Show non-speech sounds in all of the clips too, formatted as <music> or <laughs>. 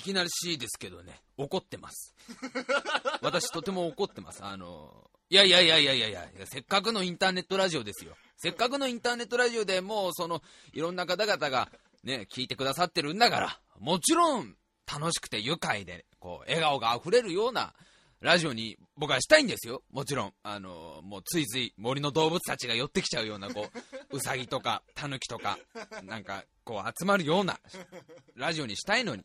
いきなり C ですけどね、怒ってます。<laughs> 私とても怒ってます。あの、いやいやいやいやいやいや、せっかくのインターネットラジオですよ。せっかくのインターネットラジオでもう、その、いろんな方々がね、聞いてくださってるんだから、もちろん、楽しくて愉快で、こう、笑顔が溢れるような、ラジオに僕はしたいんですよ。もちろん。あの、もうついつい森の動物たちが寄ってきちゃうような、こう、うさぎとか、タヌキとか、なんか、こう集まるような、ラジオにしたいのに。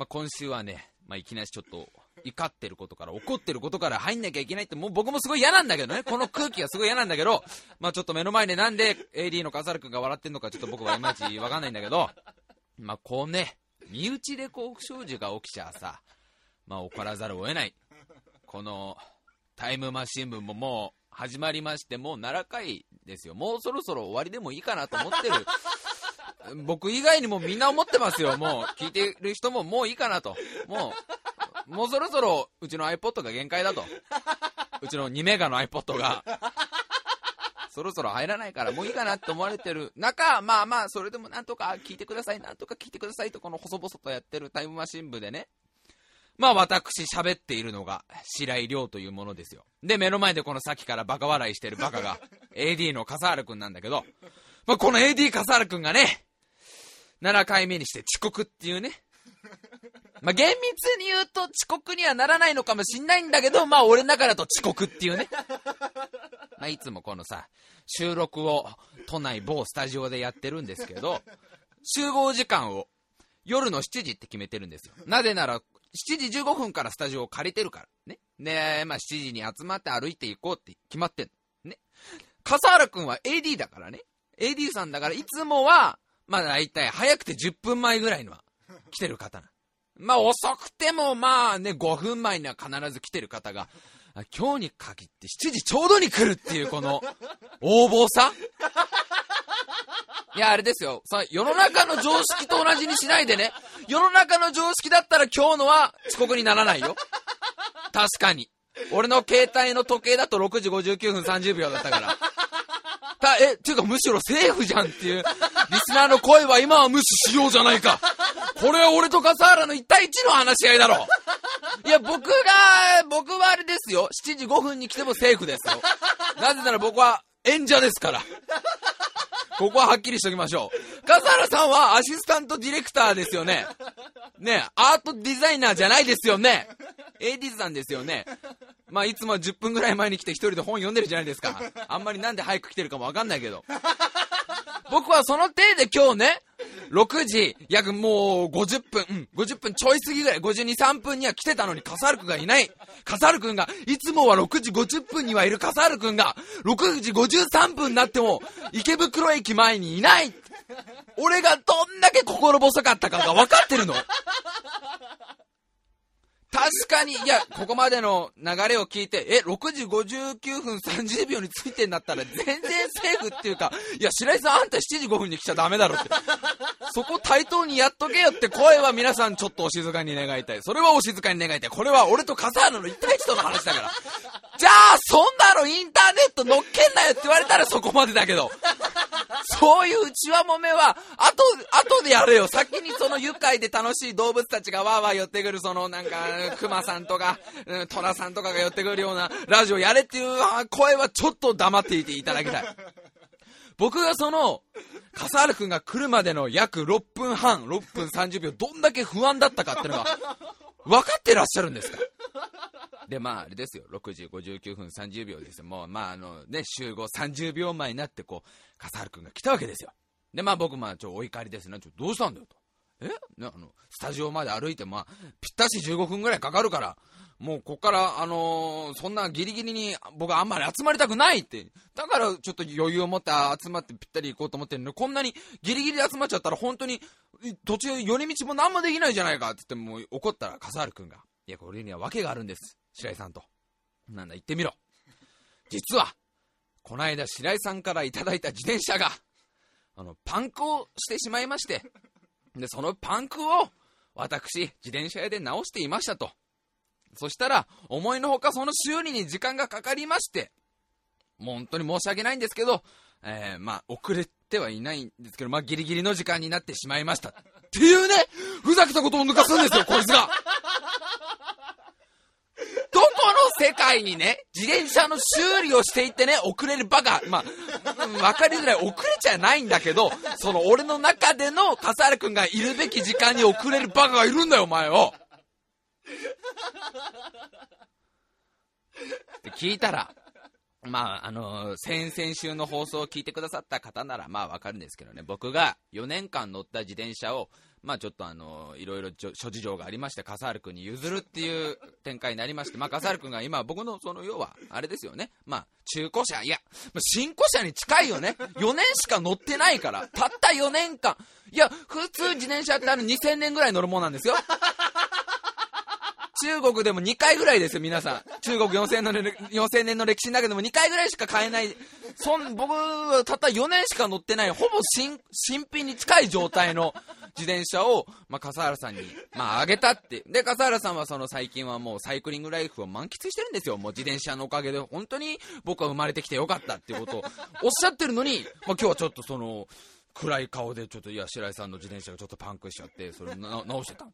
まあ、今週はね、まあ、いきなりちょっと、怒ってることから、怒ってることから入んなきゃいけないって、もう僕もすごい嫌なんだけどね。この空気がすごい嫌なんだけど、まあ、ちょっと目の前でなんで AD の笠原くんが笑ってんのかちょっと僕はいまいちわかんないんだけど、まあ、こうね、身内でこう不祥事が起きちゃさ、まあ、怒らざるを得ない。この、タイムマシン部ももう始まりまして、もう7回ですよ。もうそろそろ終わりでもいいかなと思ってる。僕以外にもみんな思ってますよ。もう聞いてる人ももういいかなと。もう、もうそろそろうちの iPod が限界だと。うちの2メガの iPod が。そろそろ入らないからもういいかなって思われてる中、まあまあ、それでもなんとか聞いてください、なんとか聞いてくださいと、この細々とやってるタイムマシン部でね、まあ私喋っているのが白井亮というものですよ。で、目の前でこのさっきからバカ笑いしてるバカが AD の笠原くんなんだけど、まあこの AD 笠原くんがね、7回目にして遅刻っていうね。まあ厳密に言うと遅刻にはならないのかもしんないんだけど、まあ俺の中だと遅刻っていうね。まあいつもこのさ、収録を都内某スタジオでやってるんですけど、集合時間を夜の7時って決めてるんですよ。なぜなら、7時15分からスタジオを借りてるから。ね。で、まあ7時に集まって歩いていこうって決まってんの。ね。笠原くんは AD だからね。AD さんだから、いつもは、まあ大体早くて10分前ぐらいには来てる方な。まあ遅くてもまあね、5分前には必ず来てる方が、今日に限って7時ちょうどに来るっていうこの横暴さいや、あれですよ。さ、世の中の常識と同じにしないでね。世の中の常識だったら今日のは遅刻にならないよ。確かに。俺の携帯の時計だと6時59分30秒だったから。た、え、ていうかむしろセーフじゃんっていう、リスナーの声は今は無視しようじゃないか。これは俺と笠原の1対1の話し合いだろ。いや、僕が、僕はあれですよ。7時5分に来てもセーフですよ。なぜなら僕は演者ですから。ここははっきりしときましょう。笠原さんはアシスタントディレクターですよね。ねアートデザイナーじゃないですよね。AD さんですよね。まあ、いつも10分ぐらい前に来て一人で本読んでるじゃないですか。あんまりなんで早く来てるかもわかんないけど。僕はその手で今日ね、6時、約もう50分、うん、50分ちょい過ぎぐらい、52、3分には来てたのに笠原くんがいない。笠原くんが、いつもは6時50分にはいる笠原くんが、6時53分になっても、池袋駅前にいない俺がどんだけ心細かったかが分かってるの確かに、いや、ここまでの流れを聞いて、え、6時59分30秒についてんだったら全然セーフっていうか、いや、白井さんあんた7時5分に来ちゃダメだろって。そこ対等にやっとけよって声は皆さんちょっとお静かに願いたい。それはお静かに願いたい。これは俺と笠原の1対1との話だから。じゃあ、そんなのインターネット乗っけんなよって言われたらそこまでだけど。そういう内輪もめは、あと、後でやれよ。先にその愉快で楽しい動物たちがわーわー寄ってくる、そのなんか、熊さんとか、うん虎さんとかが寄ってくるようなラジオやれっていう声はちょっと黙っていていただきたい。僕がその、笠原くんが来るまでの約6分半、6分30秒、どんだけ不安だったかっていうのが、分かってらっしゃるんですかで、まあ、あれですよ。6時59分30秒ですよ。もう、まあ、あの、ね、集合30秒前になって、こう、笠原くんが来たわけですよ。で、まあ、僕、まあ、ちょ、お怒りですね。ちょ、どうしたんだよ、と。え？ね、あの、スタジオまで歩いて、まあ、ぴったし15分ぐらいかかるから、もう、こっから、あのーそんなギリギリに、僕あんまり集まりたくないって。だから、ちょっと余裕を持って集まってぴったり行こうと思ってるの、こんなにギリギリで集まっちゃったら、本当に、途中寄り道も何もできないじゃないかって言って、もう怒ったら、笠原くんが、いや、これには訳があるんです。白井さんと。なんだ、言ってみろ。実は、この間、白井さんからいただいた自転車が、あの、パンクをしてしまいまして、で、そのパンクを、私、自転車屋で直していましたと。そしたら、思いのほかその修理に時間がかかりまして、本当に申し訳ないんですけど、えー、まあ、遅れてはいないんですけど、まあ、ギリギリの時間になってしまいました。っていうね、ふざけたことを抜かすんですよ、こいつが。どこの世界にね、自転車の修理をしていってね、遅れるバカ、まあ、分かりづらい、遅れちゃないんだけど、その俺の中での笠原君がいるべき時間に遅れるバカがいるんだよ、お前を。って聞いたら、まあ、あの、先々週の放送を聞いてくださった方なら、まあわかるんですけどね、僕が4年間乗った自転車を、まあちょっとあの、いろいろ諸事情がありまして、笠原君に譲るっていう展開になりまして、まあ笠原君が今僕のその要は、あれですよね、まあ中古車、いや、新古車に近いよね。4年しか乗ってないから、たった4年間。いや、普通自転車ってあの2000年ぐらい乗るもんなんですよ。中国でも2回ぐらいですよ、皆さん。中国4000年の4000年の歴史の中でも2回ぐらいしか買えない。そん、僕はたった4年しか乗ってない、ほぼ新、新品に近い状態の自転車を、まあ、笠原さんに、まあ、あげたって。で、笠原さんはその最近はもうサイクリングライフを満喫してるんですよ。もう自転車のおかげで、本当に僕は生まれてきてよかったっていうことをおっしゃってるのに、まあ、今日はちょっとその、暗い顔でちょっと、いや、白井さんの自転車がちょっとパンクしちゃって、それ直してた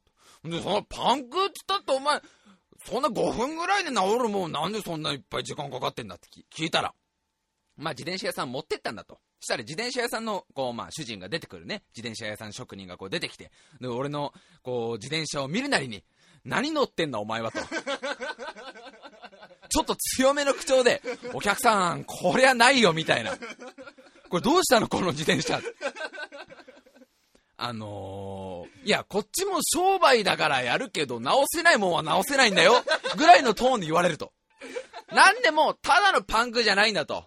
で、そのパンクっつったってお前、そんな5分ぐらいで治るもんなんでそんないっぱい時間かかってんだって聞いたら、まあ自転車屋さん持ってったんだと。したら自転車屋さんの、こう、まあ主人が出てくるね。自転車屋さん職人がこう出てきて、で、俺の、こう、自転車を見るなりに、何乗ってんだお前はと。<laughs> ちょっと強めの口調で、お客さん、こりゃないよみたいな。これどうしたのこの自転車。あのー、いや、こっちも商売だからやるけど、直せないもんは直せないんだよ。ぐらいのトーンで言われると。なんでも、ただのパンクじゃないんだと。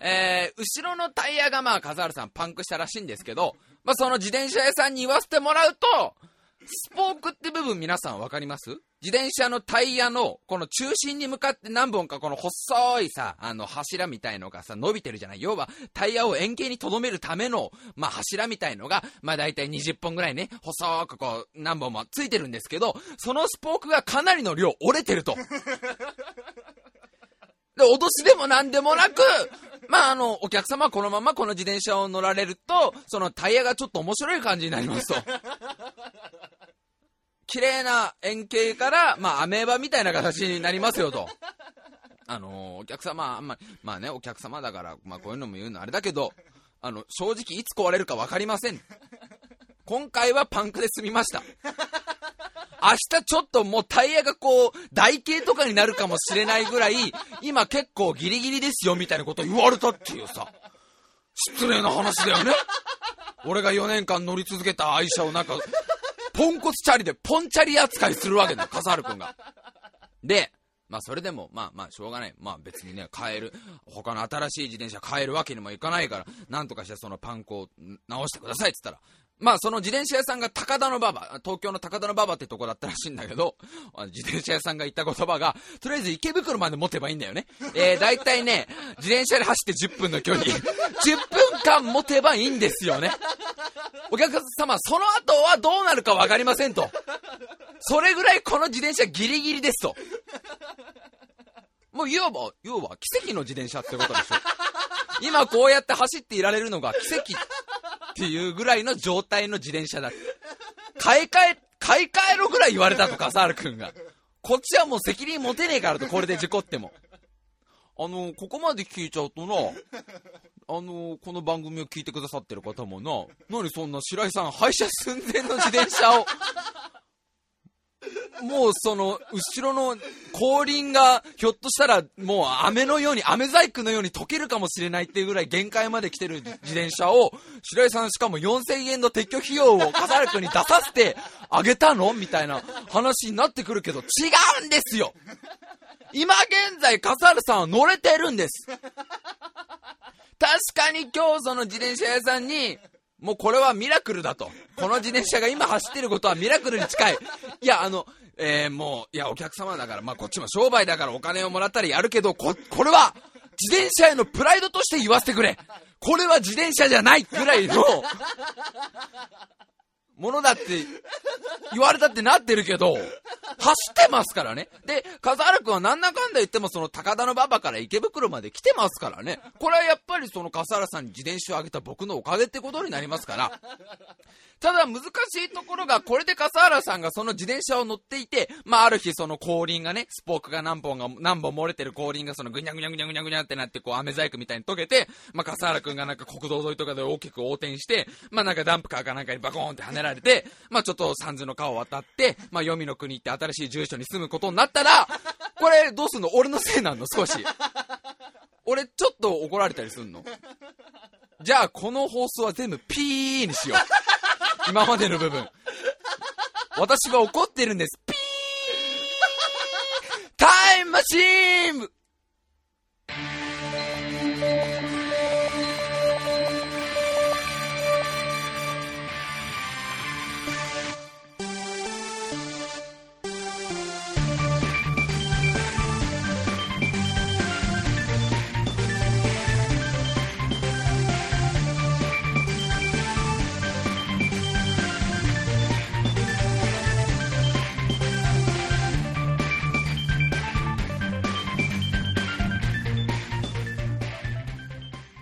えー、後ろのタイヤがまあ、笠原さんパンクしたらしいんですけど、まあ、その自転車屋さんに言わせてもらうと、スポークって部分皆さん分かります？自転車のタイヤのこの中心に向かって何本かこの細いさ、あの柱みたいのがさ、伸びてるじゃない？要はタイヤを円形に留めるための、まあ柱みたいのが、まあ大体20本ぐらいね、細くこう何本もついてるんですけど、そのスポークがかなりの量折れてると。<laughs> で、脅しでも何でもなく、まあ、あの、お客様はこのままこの自転車を乗られると、そのタイヤがちょっと面白い感じになりますと。<laughs> 綺麗な円形から、まあ、アメーバみたいな形になりますよと。あの、お客様、あんまあ、まあね、お客様だから、まあ、こういうのも言うのあれだけど、あの、正直いつ壊れるか分かりません。今回はパンクで済みました。明日ちょっともうタイヤがこう、台形とかになるかもしれないぐらい、今結構ギリギリですよみたいなこと言われたっていうさ、失礼な話だよね。俺が4年間乗り続けた愛車をなんか、ポンコツチャリでポンチャリ扱いするわけだよ、笠原くんが。で、まあそれでも、まあまあしょうがない。まあ別にね、買える、他の新しい自転車買えるわけにもいかないから、なんとかしてそのパンクを直してくださいって言ったら、まあその自転車屋さんが高田の馬場、東京の高田の馬場ってとこだったらしいんだけど、自転車屋さんが言った言葉が、とりあえず池袋まで持てばいいんだよね。えー、大体ね、自転車で走って10分の距離、10分間持てばいいんですよね。お客様、その後はどうなるか分かりませんと。それぐらいこの自転車ギリギリですと。もういわば、要は奇跡の自転車ってことでしょ。今こうやって走っていられるのが奇跡っていうぐらいの状態の自転車だ。買い替え、買い替えろぐらい言われたと、笠原くんが。こっちはもう責任持てねえからと、これで事故っても。あの、ここまで聞いちゃうとな、あの、この番組を聞いてくださってる方もな、何そんな白井さん、廃車寸前の自転車を、もうその、後ろの後輪が、ひょっとしたら、もう飴のように、飴細工のように溶けるかもしれないっていうぐらい限界まで来てる自転車を、白井さんしかも4000円の撤去費用を笠原君に出させてあげたのみたいな話になってくるけど、違うんですよ今現在、笠原さんは乗れてるんです。確かに今日その自転車屋さんに、もうこれはミラクルだと。この自転車が今走ってることはミラクルに近い。いや、あの、えー、もう、いや、お客様だから、まあ、こっちも商売だからお金をもらったりやるけど、こ、これは、自転車へのプライドとして言わせてくれ。これは自転車じゃないぐらいの、ものだって言われたってなってるけど、走ってますからね。で、笠原くんはなんだかんだ言ってもその高田の馬場から池袋まで来てますからね。これはやっぱりその笠原さんに自転車をあげた僕のおかげってことになりますから。ただ難しいところが、これで笠原さんがその自転車を乗っていて、まあある日その後輪がね、スポークが何本が、何本漏れてる後輪がそのぐにゃぐにゃぐにゃぐにゃぐにゃってなってこう飴細工みたいに溶けて、まあ笠原くんがなんか国道沿いとかで大きく横転して、まあなんかダンプカーかなんかにバコーンって跳ねられて、まあちょっと三途の川を渡って、まあ黄泉の国って新しい住所に住むことになったら、これどうすんの？俺のせいなんの？少し。俺ちょっと怒られたりすんの？じゃあこの放送は全部ピーにしよう。今までの部分。私は怒ってるんです。ピータイムマシーン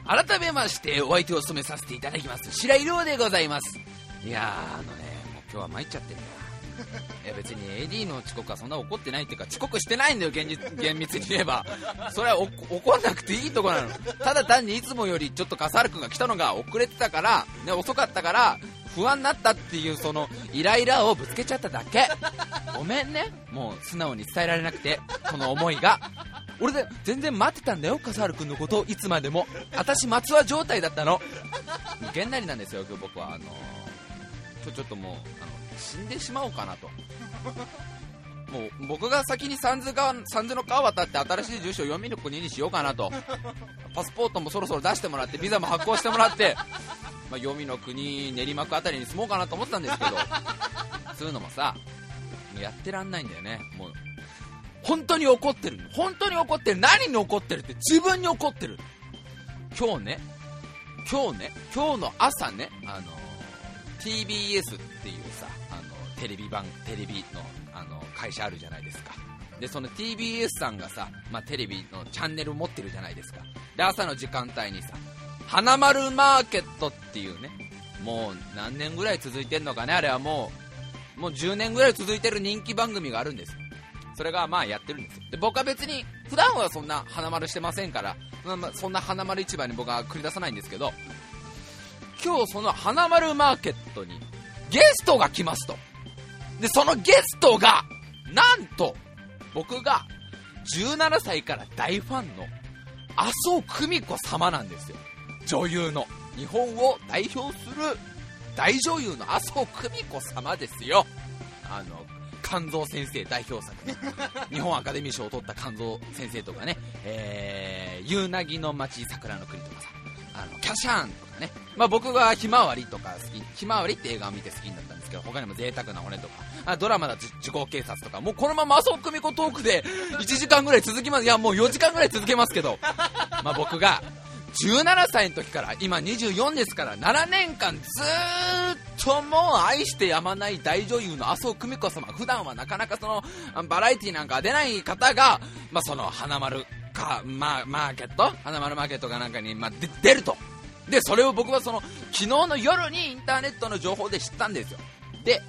改めましてお相手を務めさせていただきます白井亮でございます。いやーあのねもう今日は参っちゃってるんだ <laughs> いや別に AD の遅刻はそんな怒ってないっていうか遅刻してないんだよ現実厳密に言えば。それは怒んなくていいとこなの。ただ単にいつもよりちょっと笠原君が来たのが遅れてたから、ね、遅かったから不安になったっていうそのイライラをぶつけちゃっただけ。ごめんね。もう素直に伝えられなくてこの思いが。俺で全然待ってたんだよ笠原君のこと。をいつまでも。私松葉状態だったの。げんなりなんですよ今日僕は。あの今日ちょっともうあの死んでしまおうかなと。もう僕が先に三途川三途の川渡って新しい住所を読みの国にしようかなと。パスポートもそろそろ出してもらってビザも発行してもらって、まあ、読みの国練馬区あたりに住もうかなと思ってたんですけど。そういうのもさもうやってらんないんだよね。もう本当に怒ってる本当に怒ってる。何に怒ってるって？自分に怒ってる。今日ね今日ね今日の朝ねあの TBS っていうさあのテレビ版テレビのあの会社あるじゃないですか。でその TBS さんがさ、まあ、テレビのチャンネル持ってるじゃないですか。で朝の時間帯にさ花丸マーケットっていうねもう何年ぐらい続いてるのかねあれはもうもう10年ぐらい続いてる人気番組があるんですよ。それがまあやってるんですよ。で僕は別に普段はそんな花丸してませんから、そんな花丸市場に僕は繰り出さないんですけど今日その花丸マーケットにゲストが来ますと。でそのゲストがなんと僕が17歳から大ファンの麻生久美子様なんですよ。女優の。日本を代表する大女優の麻生久美子様ですよ。あの肝臓先生代表作ね。<laughs> 日本アカデミー賞を取った肝臓先生とかね、えー、夕凪の街桜の国とかさ。あのキャシャーンとかね、まあ、僕がひまわりとか好き。ひまわりって映画を見て好きになったんですけど他にも贅沢な骨とか。あドラマだと時効警察とか。もうこのまま麻生久美子トークで1時間ぐらい続きます。いやもう4時間ぐらい続けますけど、まあ、僕が17歳の時から今24ですから7年間ずっともう愛してやまない大女優の麻生久美子様。普段はなかなかそのバラエティなんか出ない方が、まあ、その花丸か、まあ、マーケット？花丸マーケットかなんかに、まあ、出ると。でそれを僕はその昨日の夜にインターネットの情報で知ったんですよ。で、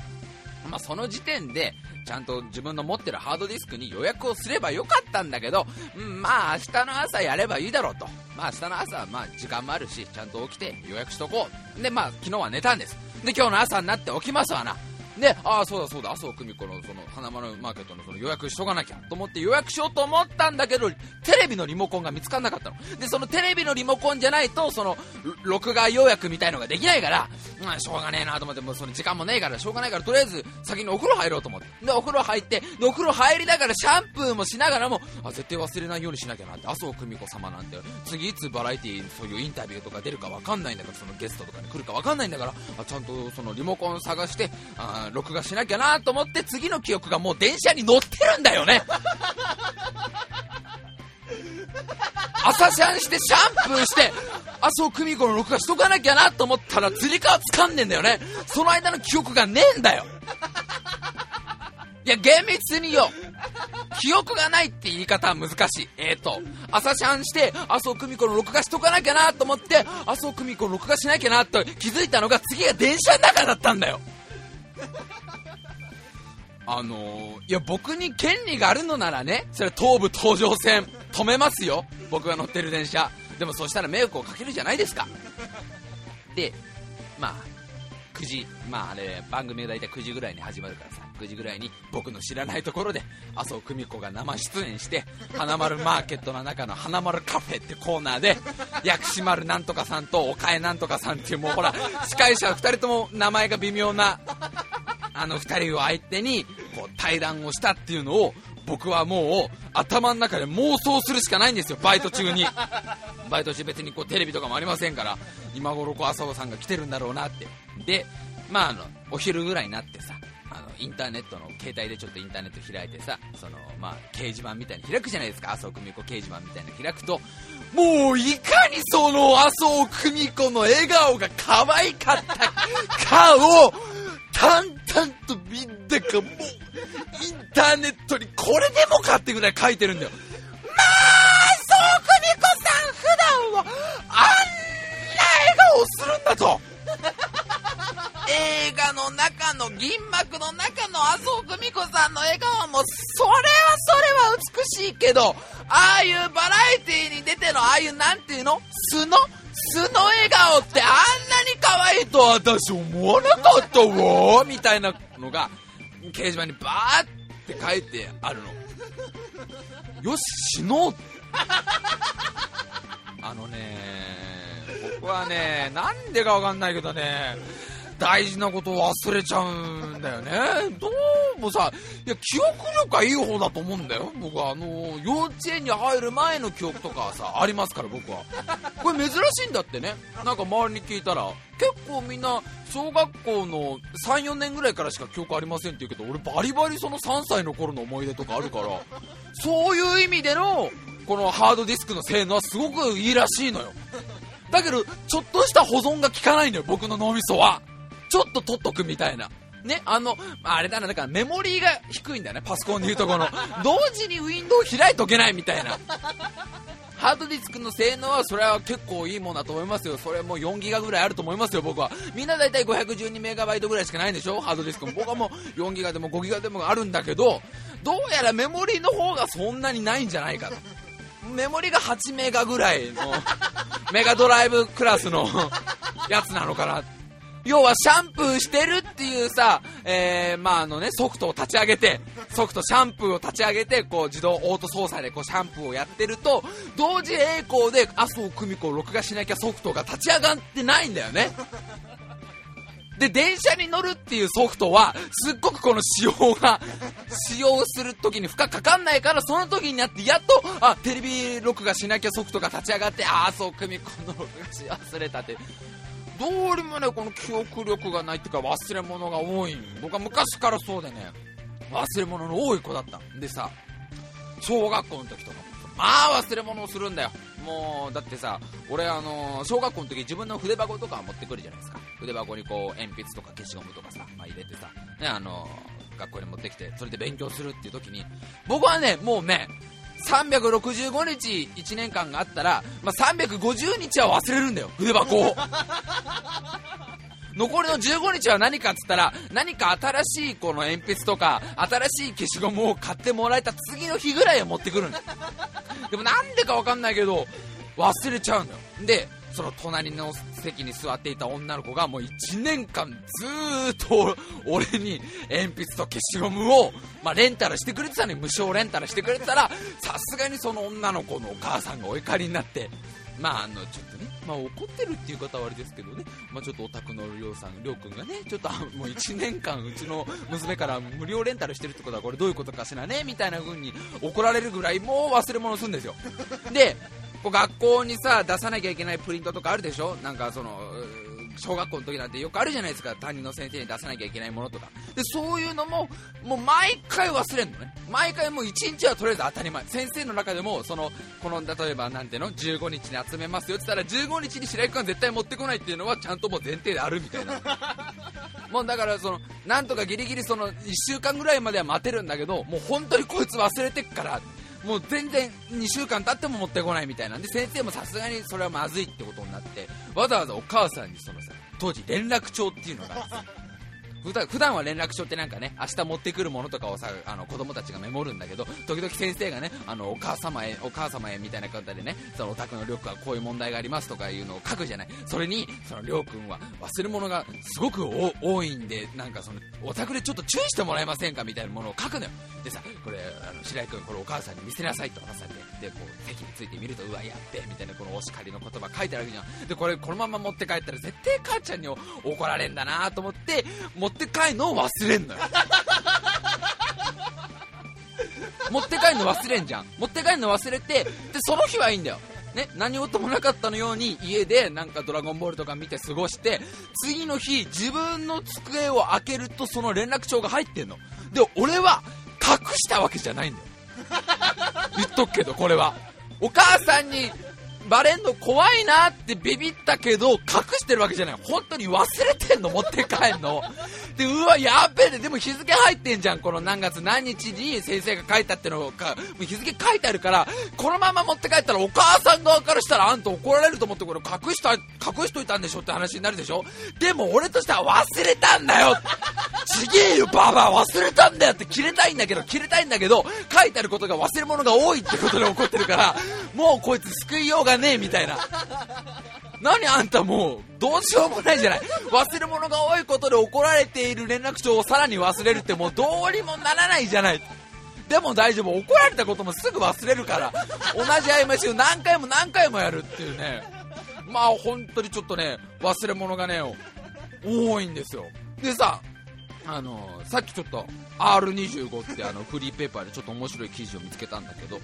まあ、その時点でちゃんと自分の持ってるハードディスクに予約をすればよかったんだけど、うん、まあ明日の朝やればいいだろうと。まあ明日の朝はまあ時間もあるし、ちゃんと起きて予約しとこう。で、まあ昨日は寝たんです。で、今日の朝になって起きますわな。で、ああ、そうだそうだ、麻生久美子のその花丸マーケットのその予約しとかなきゃと思って予約しようと思ったんだけど、テレビのリモコンが見つからなかったの。で、そのテレビのリモコンじゃないと、その、録画予約みたいのができないから、まあ、しょうがねえなと思って、もうその時間もねえから、しょうがないから、とりあえず先にお風呂入ろうと思って。で、お風呂入って、で、お風呂入りながらシャンプーもしながらも、あ、絶対忘れないようにしなきゃなって、麻生久美子様なんて、次いつバラエティそういうインタビューとか出るかわかんないんだから、そのゲストとかに来るかわかんないんだから、あちゃんとそのリモコン探して、あ録画しなきゃななと思って次の記憶がもう電車に乗ってるんだよね <laughs> 朝シャンしてシャンプーして麻生久美子の録画しとかなきゃなと思ったら、釣り革掴んでんだよね。その間の記憶がねえんだよ。いや、厳密によ。記憶がないって言い方は難しい。えーと、朝シャンして、麻生久美子の録画しとかなきゃなと思って、麻生久美子の録画しなきゃなと気づいたのが、次が電車の中だったんだよ。あのー、いや、僕に権利があるのならね、それは東武東上線、止めますよ。僕が乗ってる電車。でもそしたら迷惑をかけるじゃないですか。で、まあ、9時、まああれ、番組が大体9時ぐらいに始まるからさ、9時ぐらいに僕の知らないところで麻生久美子が生出演して花丸マーケットの中の花丸カフェってコーナーで薬師丸なんとかさんと岡江なんとかさんっていうもうほら司会者2人とも名前が微妙なあの2人を相手にこう対談をしたっていうのを僕はもう頭の中で妄想するしかないんですよバイト中に。バイト中別にこうテレビとかもありませんから今頃こう麻生さんが来てるんだろうなって。でまああのお昼ぐらいになってさインターネットの携帯でちょっとインターネット開いてさその、まあ、掲示板みたいに開くじゃないですか。麻生久美子掲示板みたいな開くともういかにその麻生久美子の笑顔が可愛かったかを淡々とみんながもうインターネットにこれでもかってぐらい書いてるんだよ。まあそう久美子さん普段はあんな笑顔するんだと。映画の中の銀幕の中の麻生久美子さんの笑顔もそれはそれは美しいけどああいうバラエティーに出てのああいうなんていうの？素の？素の笑顔ってあんなに可愛いと私思わなかったわみたいなのが掲示板にバーって書いてあるの。よし死のう。あのね僕はねなんでかわかんないけどね。大事なことを忘れちゃうんだよね。どうもさ、いや、記憶力はいい方だと思うんだよ。僕は、あの、幼稚園に入る前の記憶とかはさ、ありますから、僕は。これ珍しいんだってね。なんか周りに聞いたら、結構みんな、小学校の3、4年ぐらいからしか記憶ありませんって言うけど、俺バリバリその3歳の頃の思い出とかあるから、そういう意味での、このハードディスクの性能はすごくいいらしいのよ。だけど、ちょっとした保存が効かないのよ、僕の脳みそは。ちょっと取っとくみたいな。ね、あの、あれだな、だからメモリーが低いんだよね、パソコンでいうとこの。<laughs> 同時にウィンドウ開いとけないみたいな。ハードディスクの性能はそれは結構いいものだと思いますよ。それも4ギガぐらいあると思いますよ、僕は。みんな大体512メガバイトぐらいしかないんでしょハードディスクも。僕はもう4ギガでも5ギガでもあるんだけど、どうやらメモリーの方がそんなにないんじゃないかと。メモリが8メガぐらいのメガドライブクラスのやつなのかな要はシャンプーしてるっていうさ、えー、まああのね、ソフトを立ち上げて、ソフトシャンプーを立ち上げて、こう自動オート操作でこうシャンプーをやってると、同時並行で麻生久美子を録画しなきゃソフトが立ち上がってないんだよね。で、電車に乗るっていうソフトは、すっごくこの仕様が、使用する時に負荷かかんないから、その時になって、やっと、あ、テレビ録画しなきゃソフトが立ち上がって、あ、そう、久美子の録画し忘れたって。どうりもねこの記憶力がないっていうか忘れ物が多い。僕は昔からそうでね忘れ物の多い子だったんでさ小学校の時とか。まあ忘れ物をするんだよ。もうだってさ俺あの小学校の時自分の筆箱とか持ってくるじゃないですか。筆箱にこう鉛筆とか消しゴムとかさ、まあ、入れてさねあの学校に持ってきてそれで勉強するっていう時に僕はねもうね365日1年間があったら、まあ、350日は忘れるんだよ、筆箱を。<laughs> 残りの15日は何かっつったら、何か新しいこの鉛筆とか、新しい消しゴムを買ってもらえた次の日ぐらいは持ってくるんだよ。でもなんでかわかんないけど、忘れちゃうんだよ。で、その隣の席に座っていた女の子がもう1年間ずっと俺に鉛筆と消しゴムを、まあ、レンタルしてくれてたのに無償レンタルしてくれてたらさすがにその女の子のお母さんがお怒りになってまああのちょっとね、まあ、怒ってるっていう方はあれですけどね、まあ、ちょっとお宅のりょうさん、りょうくんがね、ちょっともう1年間うちの娘から無料レンタルしてるってことはこれどういうことかしらねみたいな風に怒られるぐらいもう忘れ物するんですよ。でこう学校にさ出さなきゃいけないプリントとかあるでしょ？なんかその小学校の時なんてよくあるじゃないですか。担任の先生に出さなきゃいけないものとか。でそういうのももう毎回忘れんのね。毎回もう1日はとりあえず当たり前。先生の中でもそのこの例えばなんていうの？15日に集めますよって言ったら15日に白井君は絶対持ってこないっていうのはちゃんともう前提であるみたいな。<laughs> もうだからそのなんとかギリギリその1週間ぐらいまでは待てるんだけどもう本当にこいつ忘れてっからもう全然2週間経っても持ってこないみたいなんで先生もさすがにそれはまずいってことになってわざわざお母さんにそのさ当時連絡帳っていうのがあって普段普段は連絡帳ってなんかね明日持ってくるものとかをさあの子供たちがメモるんだけど時々先生がねあのお母様へお母様へみたいな方でねそのお宅のりょうくんはこういう問題がありますとかいうのを書くじゃない。それにそのりょうくんは忘れ物がすごく多いんでなんかそのお宅でちょっと注意してもらえませんかみたいなものを書くのよ。でさこれあの白井君これお母さんに見せなさいと。渡されてでこう席についてみるとうわやっべみたいなこのお叱りの言葉書いてあるわけじゃん。でこれこのまま持って帰ったら絶対母ちゃんに怒られんだなと思って持って帰るのを忘れんのよ。<laughs> 持って帰るの忘れんじゃん。持って帰るの忘れてでその日はいいんだよ。ね、何事もなかったのように家でなんかドラゴンボールとか見て過ごして次の日自分の机を開けるとその連絡帳が入ってんの。で俺は隠したわけじゃないんだよ。<laughs> 言っとくけどこれは。お母さんにバレんの怖いなってビビったけど、隠してるわけじゃない。本当に忘れてんの持って帰んの。で、うわ、やべえね。でも日付入ってんじゃん。この何月何日に先生が書いたってのが、日付書いてあるから、このまま持って帰ったらお母さん側からしたらあんた怒られると思ってこれ隠した、隠しといたんでしょって話になるでしょでも俺としては忘れたんだよちげえよ、ババア忘れたんだよって切れたいんだけど、切れたいんだけど、書いてあることが忘れ物が多いってことで怒ってるから、もうこいつ救いようがねえみたいな。何あんたもう、どうしようもないじゃない。忘れ物が多いことで怒られている連絡帳をさらに忘れるってもうどうにもならないじゃない。でも大丈夫、怒られたこともすぐ忘れるから、同じ過ちを何回も何回もやるっていうね。まあ本当にちょっとね、忘れ物がね、多いんですよ。でさ、あのさっきちょっと R25 ってあのフリーペーパーでちょっと面白い記事を見つけたんだけど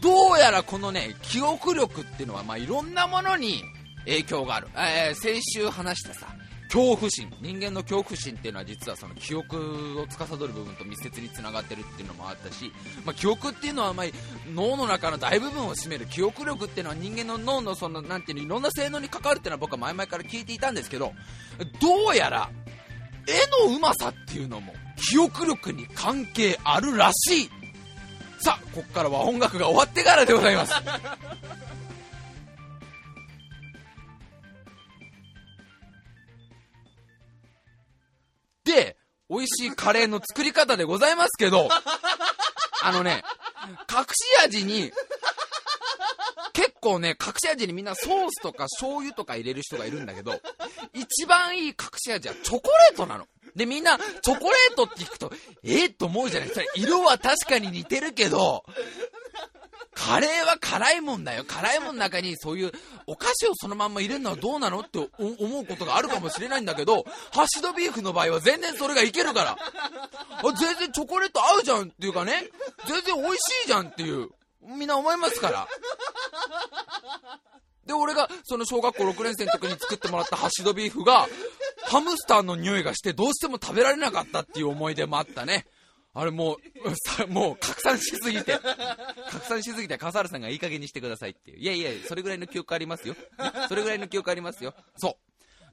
どうやらこのね記憶力っていうのは、まあ、いろんなものに影響がある、えー、先週話したさ恐怖心。人間の恐怖心っていうのは実はその記憶を司る部分と密接につながってるっていうのもあったし、まあ、記憶っていうのはまあ脳の中の大部分を占める。記憶力っていうのは人間の脳のそのなていうのいろんな性能に関わるっていうのは僕は前々から聞いていたんですけどどうやら絵のうまさっていうのも記憶力に関係あるらしい。さあここからは音楽が終わってからでございます。で美味しいカレーの作り方でございますけどあのね隠し味に構ね、隠し味にみんなソースとか醤油とか入れる人がいるんだけど、一番いい隠し味はチョコレートなの。で、みんな、チョコレートって聞くと、えー、と思うじゃないそれ色は確かに似てるけど、カレーは辛いもんだよ。辛いもんの中にそういうお菓子をそのまんま入れるのはどうなのって思うことがあるかもしれないんだけど、ハッシュドビーフの場合は全然それがいけるから。あ全然チョコレート合うじゃんっていうかね、全然美味しいじゃんっていう、みんな思いますから。で、俺が、その小学校6年生の時に作ってもらったハッシュドビーフが、ハムスターの匂いがして、どうしても食べられなかったっていう思い出もあったね。あれもう、もう拡散しすぎて、拡散しすぎて、笠原さんがいい加減にしてくださいっていう。いやいや、それぐらいの記憶ありますよ。それぐらいの記憶ありますよ。そう。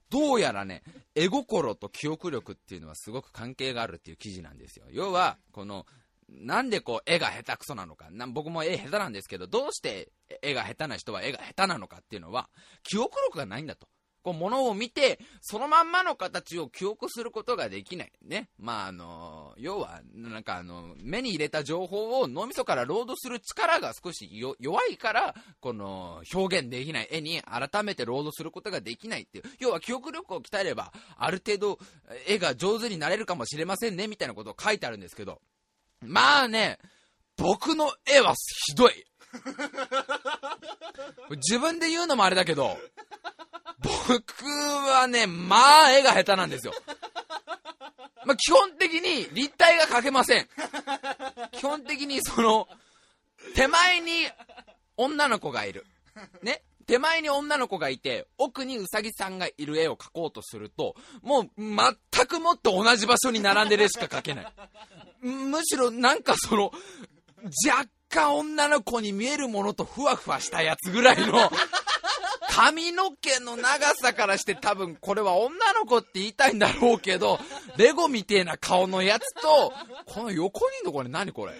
どうやらね、絵心と記憶力っていうのはすごく関係があるっていう記事なんですよ。要は、この、なんでこう絵が下手くそなのか。僕も絵下手なんですけどどうして絵が下手な人は絵が下手なのかっていうのは記憶力がないんだと。こう物を見てそのまんまの形を記憶することができない。ね。まああの要はなんかあの目に入れた情報を脳みそからロードする力が少し弱いからこの表現できない。絵に改めてロードすることができないっていう。要は記憶力を鍛えればある程度絵が上手になれるかもしれませんねみたいなことを書いてあるんですけど。まあね、僕の絵はひどい。<laughs> 自分で言うのもあれだけど、僕はね、まあ絵が下手なんですよ。まあ、基本的に立体が描けません。基本的にその、手前に女の子がいる。ね。手前に女の子がいて、奥にうさぎさんがいる絵を描こうとすると、もう全くもって同じ場所に並んでる絵しか描けない。<laughs> むしろなんかその、若干女の子に見えるものとふわふわしたやつぐらいの <laughs> 髪の毛の長さからして多分これは女の子って言いたいんだろうけど、レゴみてえな顔のやつと、この横にいるのこれ何これ？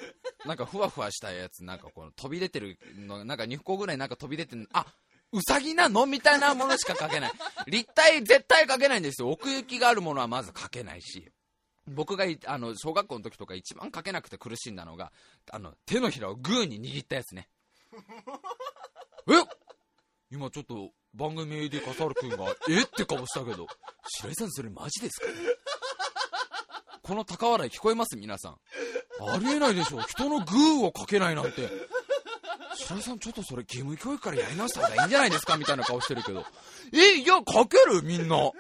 なんかふわふわしたやつ、なんかこの飛び出てるの、なんか2個ぐらいなんか飛び出てる、あ、うさぎなのみたいなものしか描けない。<laughs> 立体絶対描けないんですよ。奥行きがあるものはまず描けないし。僕があの小学校の時とか一番描けなくて苦しんだのが、あの手のひらをグーに握ったやつね。<laughs> え今ちょっと番組 AD 笠原君が、え？って顔したけど、白井さんそれマジですか？この高笑い聞こえます？皆さん。ありえないでしょ。人のグーをかけないなんて。白井さんちょっとそれ義務教育からやり直した方がいいんじゃないですか？みたいな顔してるけど。え、いや、かける？みんな。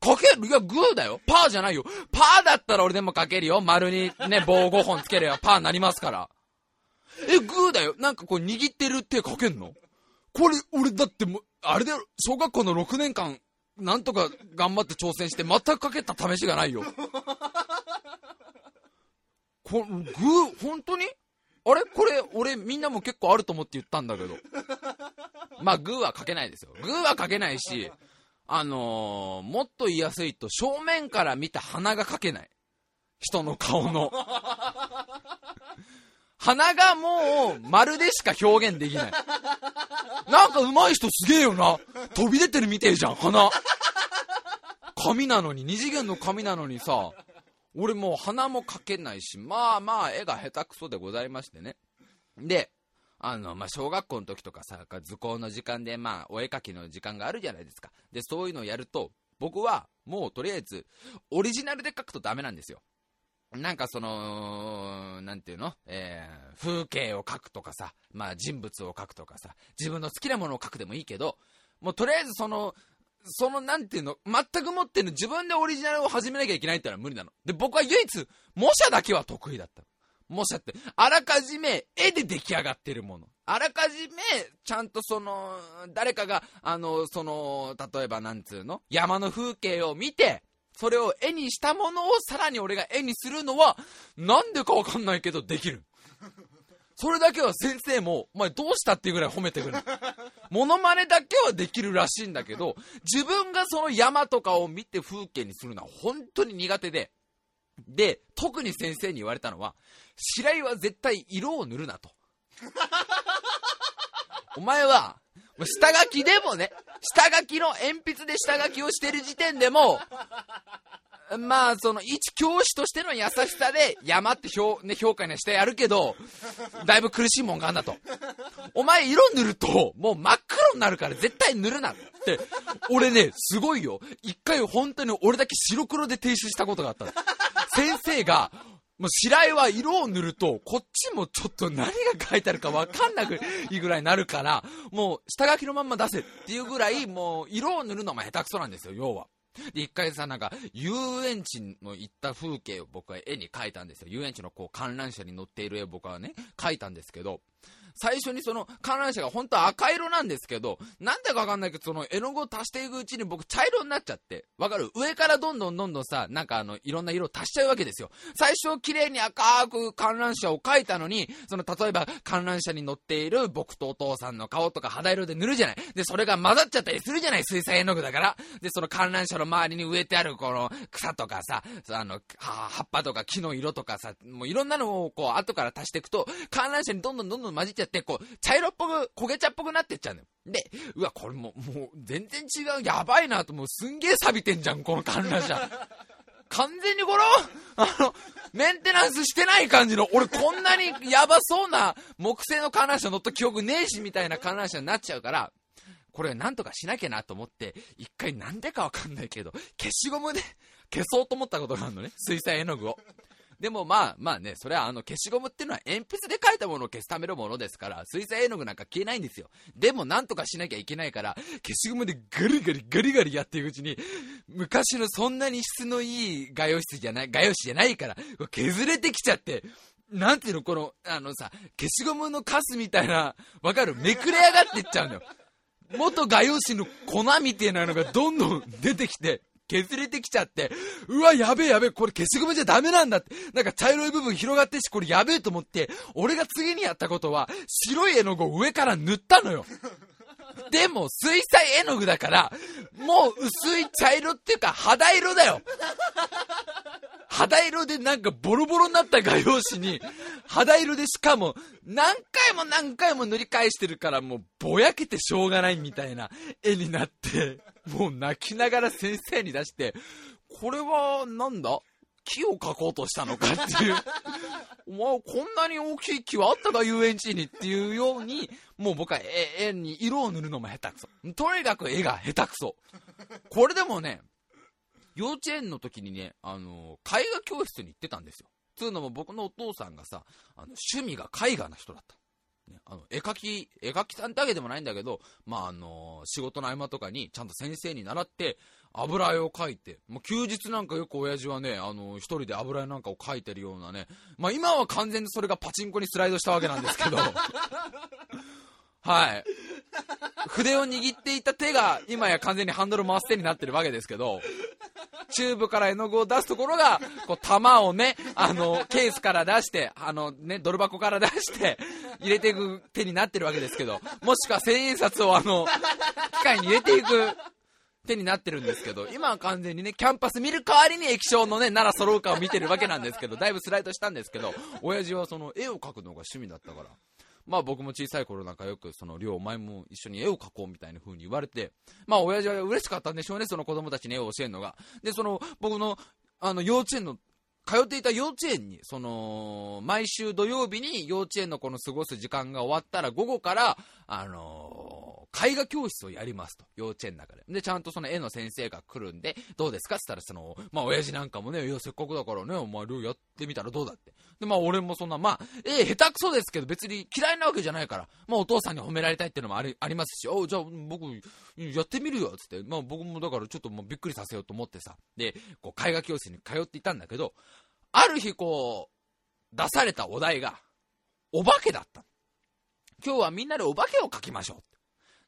かける？いや、グーだよ。パーじゃないよ。パーだったら俺でもかけるよ。丸にね、棒5本つければパーになりますから。え、グーだよ。なんかこう握ってる手かけんの？これ、俺だってもあれだよ、小学校の6年間、なんとか頑張って挑戦して全くかけた試しがないよ。こグー、本当に？あれ？これ、俺みんなも結構あると思って言ったんだけど。<laughs> まあ、グーはかけないですよ。グーはかけないし、あのー、もっと言いやすいと、正面から見た鼻がかけない。人の顔の。<laughs> 鼻がもう、丸でしか表現できない。なんか上手い人すげえよな。飛び出てるみてえじゃん、鼻。紙なのに、二次元の紙なのにさ、俺もう鼻も描けないし、まあまあ絵が下手くそでございましてね。で、あの、まあ、小学校の時とかさ、図工の時間で、まあ、お絵描きの時間があるじゃないですか。で、そういうのをやると、僕は、もうとりあえず、オリジナルで描くとダメなんですよ。なんかその、なんていうの？えー、風景を描くとかさ、まあ人物を描くとかさ、自分の好きなものを描くでもいいけど、もうとりあえずその、その、なんていうの、全く持ってる自分でオリジナルを始めなきゃいけないってのは無理なの。で、僕は唯一、模写だけは得意だった。模写って、あらかじめ絵で出来上がってるもの。あらかじめ、ちゃんとその、誰かが、あの、その、例えばなんつうの？山の風景を見て、それを絵にしたものをさらに俺が絵にするのは、なんでかわかんないけどできる。それだけは先生も、お前どうしたっていうぐらい褒めてくる。<laughs> モノマネだけはできるらしいんだけど、自分がその山とかを見て風景にするのは本当に苦手で、で、特に先生に言われたのは、白井は絶対色を塗るなと。<laughs> お前は、下書きでもね、下書きの鉛筆で下書きをしてる時点でも、まあ、その、一教師としての優しさで、山って評,、ね、評価にしてやるけど、だいぶ苦しいもんがあんだと。お前色塗ると、もう真っ黒になるから絶対塗るなって、俺ね、すごいよ。一回本当に俺だけ白黒で提出したことがあったの。先生が、もう白井は色を塗ると、こっちもちょっと何が書いてあるか分かんなくいいぐらいになるから、もう下書きのまんま出せっていうぐらい、もう色を塗るのも下手くそなんですよ、要は。で、一回さ、なんか、遊園地の行った風景を僕は絵に描いたんですよ。遊園地のこう観覧車に乗っている絵を僕はね、描いたんですけど、最初にその観覧車が本当は赤色なんですけど、なんでかわかんないけど、その絵の具を足していくうちに僕茶色になっちゃって、わかる？上からどんどんどんどんさ、なんかあの、いろんな色を足しちゃうわけですよ。最初綺麗に赤く観覧車を描いたのに、その例えば観覧車に乗っている僕とお父さんの顔とか肌色で塗るじゃない。で、それが混ざっちゃったりするじゃない、水彩絵の具だから。で、その観覧車の周りに植えてあるこの草とかさ、あの、葉っぱとか木の色とかさ、もういろんなのをこう後から足していくと、観覧車にどんどんどんどん混じっちゃって、こう、茶色っぽく焦げ茶っぽくなってっちゃうのよ。で、うわ、これも、もう全然違う、やばいなと、もうすんげえ錆びてんじゃん、この観覧車。<laughs> 完全にこの、あの、メンテナンスしてない感じの、俺こんなにやばそうな木製の観覧車乗った記憶ねえしみたいな観覧車になっちゃうから、これなんとかしなきゃなと思って、一回なんでかわかんないけど、消しゴムで消そうと思ったことがあるのね、水彩絵の具を。でもまあまあね、それはあの消しゴムっていうのは鉛筆で書いたものを消すためのものですから、水彩絵の具なんか消えないんですよ。でもなんとかしなきゃいけないから、消しゴムでガリガリガリガリやっていくうちに、昔のそんなに質のいい画用紙じゃない、画用紙じゃないから、削れてきちゃって、なんていうの、この、あのさ、消しゴムのカスみたいな、わかる？めくれ上がっていっちゃうのよ。元画用紙の粉みたいなのがどんどん出てきて、削れてきちゃって、うわ、やべえやべえ、これ消しゴムじゃダメなんだって。なんか茶色い部分広がってし、これやべえと思って、俺が次にやったことは、白い絵の具を上から塗ったのよ。でも、水彩絵の具だから、もう薄い茶色っていうか肌色だよ。肌色でなんかボロボロになった画用紙に、肌色でしかも何回も何回も塗り返してるからもうぼやけてしょうがないみたいな絵になって、もう泣きながら先生に出して、これはなんだ？木を描こうとしたのかっていう。<laughs> お前、こんなに大きい木はあったか遊園地にっていうように、もう僕は絵に色を塗るのも下手くそ。とにかく絵が下手くそ。これでもね、幼稚園の時にね、あの、絵画教室に行ってたんですよ。つうのも僕のお父さんがさ、あの趣味が絵画の人だった。ね、あの絵描き、絵描きさんだけでもないんだけど、まああのー、仕事の合間とかにちゃんと先生に習って、油絵を描いて、もう休日なんかよく親父はね、あのー、一人で油絵なんかを描いてるようなね、まあ今は完全にそれがパチンコにスライドしたわけなんですけど、<laughs> はい。筆を握っていた手が今や完全にハンドル回す手になってるわけですけど、チューブから絵の具を出すところが、こう、玉をね、あの、ケースから出して、あの、ね、ドル箱から出して、入れていく手になってるわけですけど、もしくは千円札をあの、機械に入れていく手になってるんですけど、今は完全にね、キャンパス見る代わりに液晶のね、7が揃うかを見てるわけなんですけど、だいぶスライドしたんですけど、親父はその絵を描くのが趣味だったから、まあ僕も小さい頃なんかよくその、りょうお前も一緒に絵を描こうみたいな風に言われて、まあ親父は嬉しかったんでしょうね、その子供たちに絵を教えるのが。で、その僕のあの幼稚園の通っていた幼稚園に、その、毎週土曜日に幼稚園の子の過ごす時間が終わったら午後から、あの絵画教室をやりますと、幼稚園の中で。で、ちゃんとその絵の先生が来るんで、どうですか？って言ったら、その、まあ、親父なんかもね、いや、せっかくだからね、お前、量やってみたらどうだって。で、まあ、俺もそんな、まあ、絵下手くそですけど、別に嫌いなわけじゃないから、まあ、お父さんに褒められたいっていうのもありありますし、おじゃあ、僕、やってみるよ、つって。まあ、僕もだから、ちょっともうびっくりさせようと思ってさ、で、こう、絵画教室に通っていたんだけど、ある日、こう、出されたお題が、お化けだった。今日はみんなでお化けを描きましょう。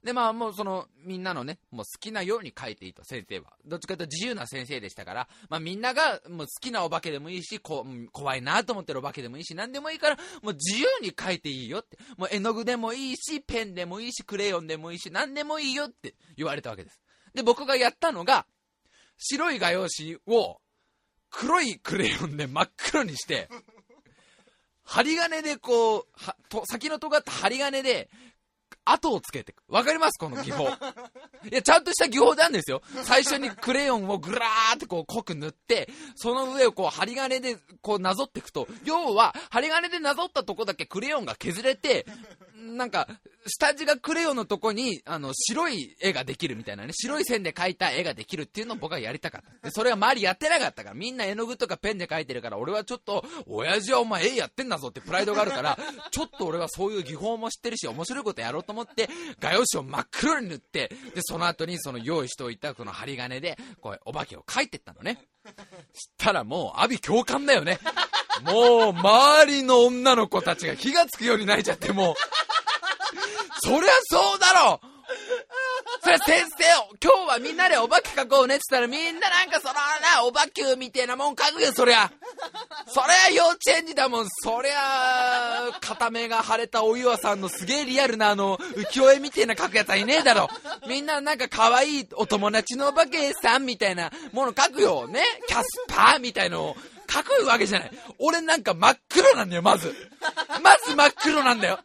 で、まあもうその、みんなのね、もう好きなように書いていいと、先生は。どっちかというと自由な先生でしたから、まあみんながもう好きなお化けでもいいし、こ怖いなと思ってるお化けでもいいし、何でもいいから、もう自由に書いていいよって。もう絵の具でもいいし、ペンでもいいし、クレヨンでもいいし、何でもいいよって言われたわけです。で、僕がやったのが、白い画用紙を黒いクレヨンで真っ黒にして、針金でこう、先の尖った針金で後をつけてく。わかります？この技法。いや、ちゃんとした技法なんですよ。最初にクレヨンをぐらーってこう濃く塗って、その上をこう針金でこうなぞっていくと、要は針金でなぞったとこだけクレヨンが削れて、なんか、下地がクレヨンのとこに、あの、白い絵ができるみたいなね、白い線で描いた絵ができるっていうのを僕はやりたかった。で、それは周りやってなかったから、みんな絵の具とかペンで描いてるから、俺はちょっと、親父はお前絵やってんだぞってプライドがあるから、ちょっと俺はそういう技法も知ってるし、面白いことやろうと思って、画用紙を真っ黒に塗って、で、その後にその用意しておいたこの針金で、こう、お化けを描いてったのね。したらもう、阿鼻共感だよね。<laughs> もう、周りの女の子たちが火がつくように泣いちゃって、もう、そりゃそうだろそれ先生、今日はみんなでお化け描こうねって言ったらみんななんかそのな、お化けみたいなもん描くよ、そりゃ。そりゃ幼稚園児だもん。そりゃ、片目が腫れたお岩さんのすげえリアルなあの、浮世絵みたいな描くやつはいねえだろ。みんななんか可愛いお友達のお化けさんみたいなもの描くよ。ねキャスパーみたいのを描くわけじゃない。俺なんか真っ黒なんだよ、まず。まず真っ黒なんだよ。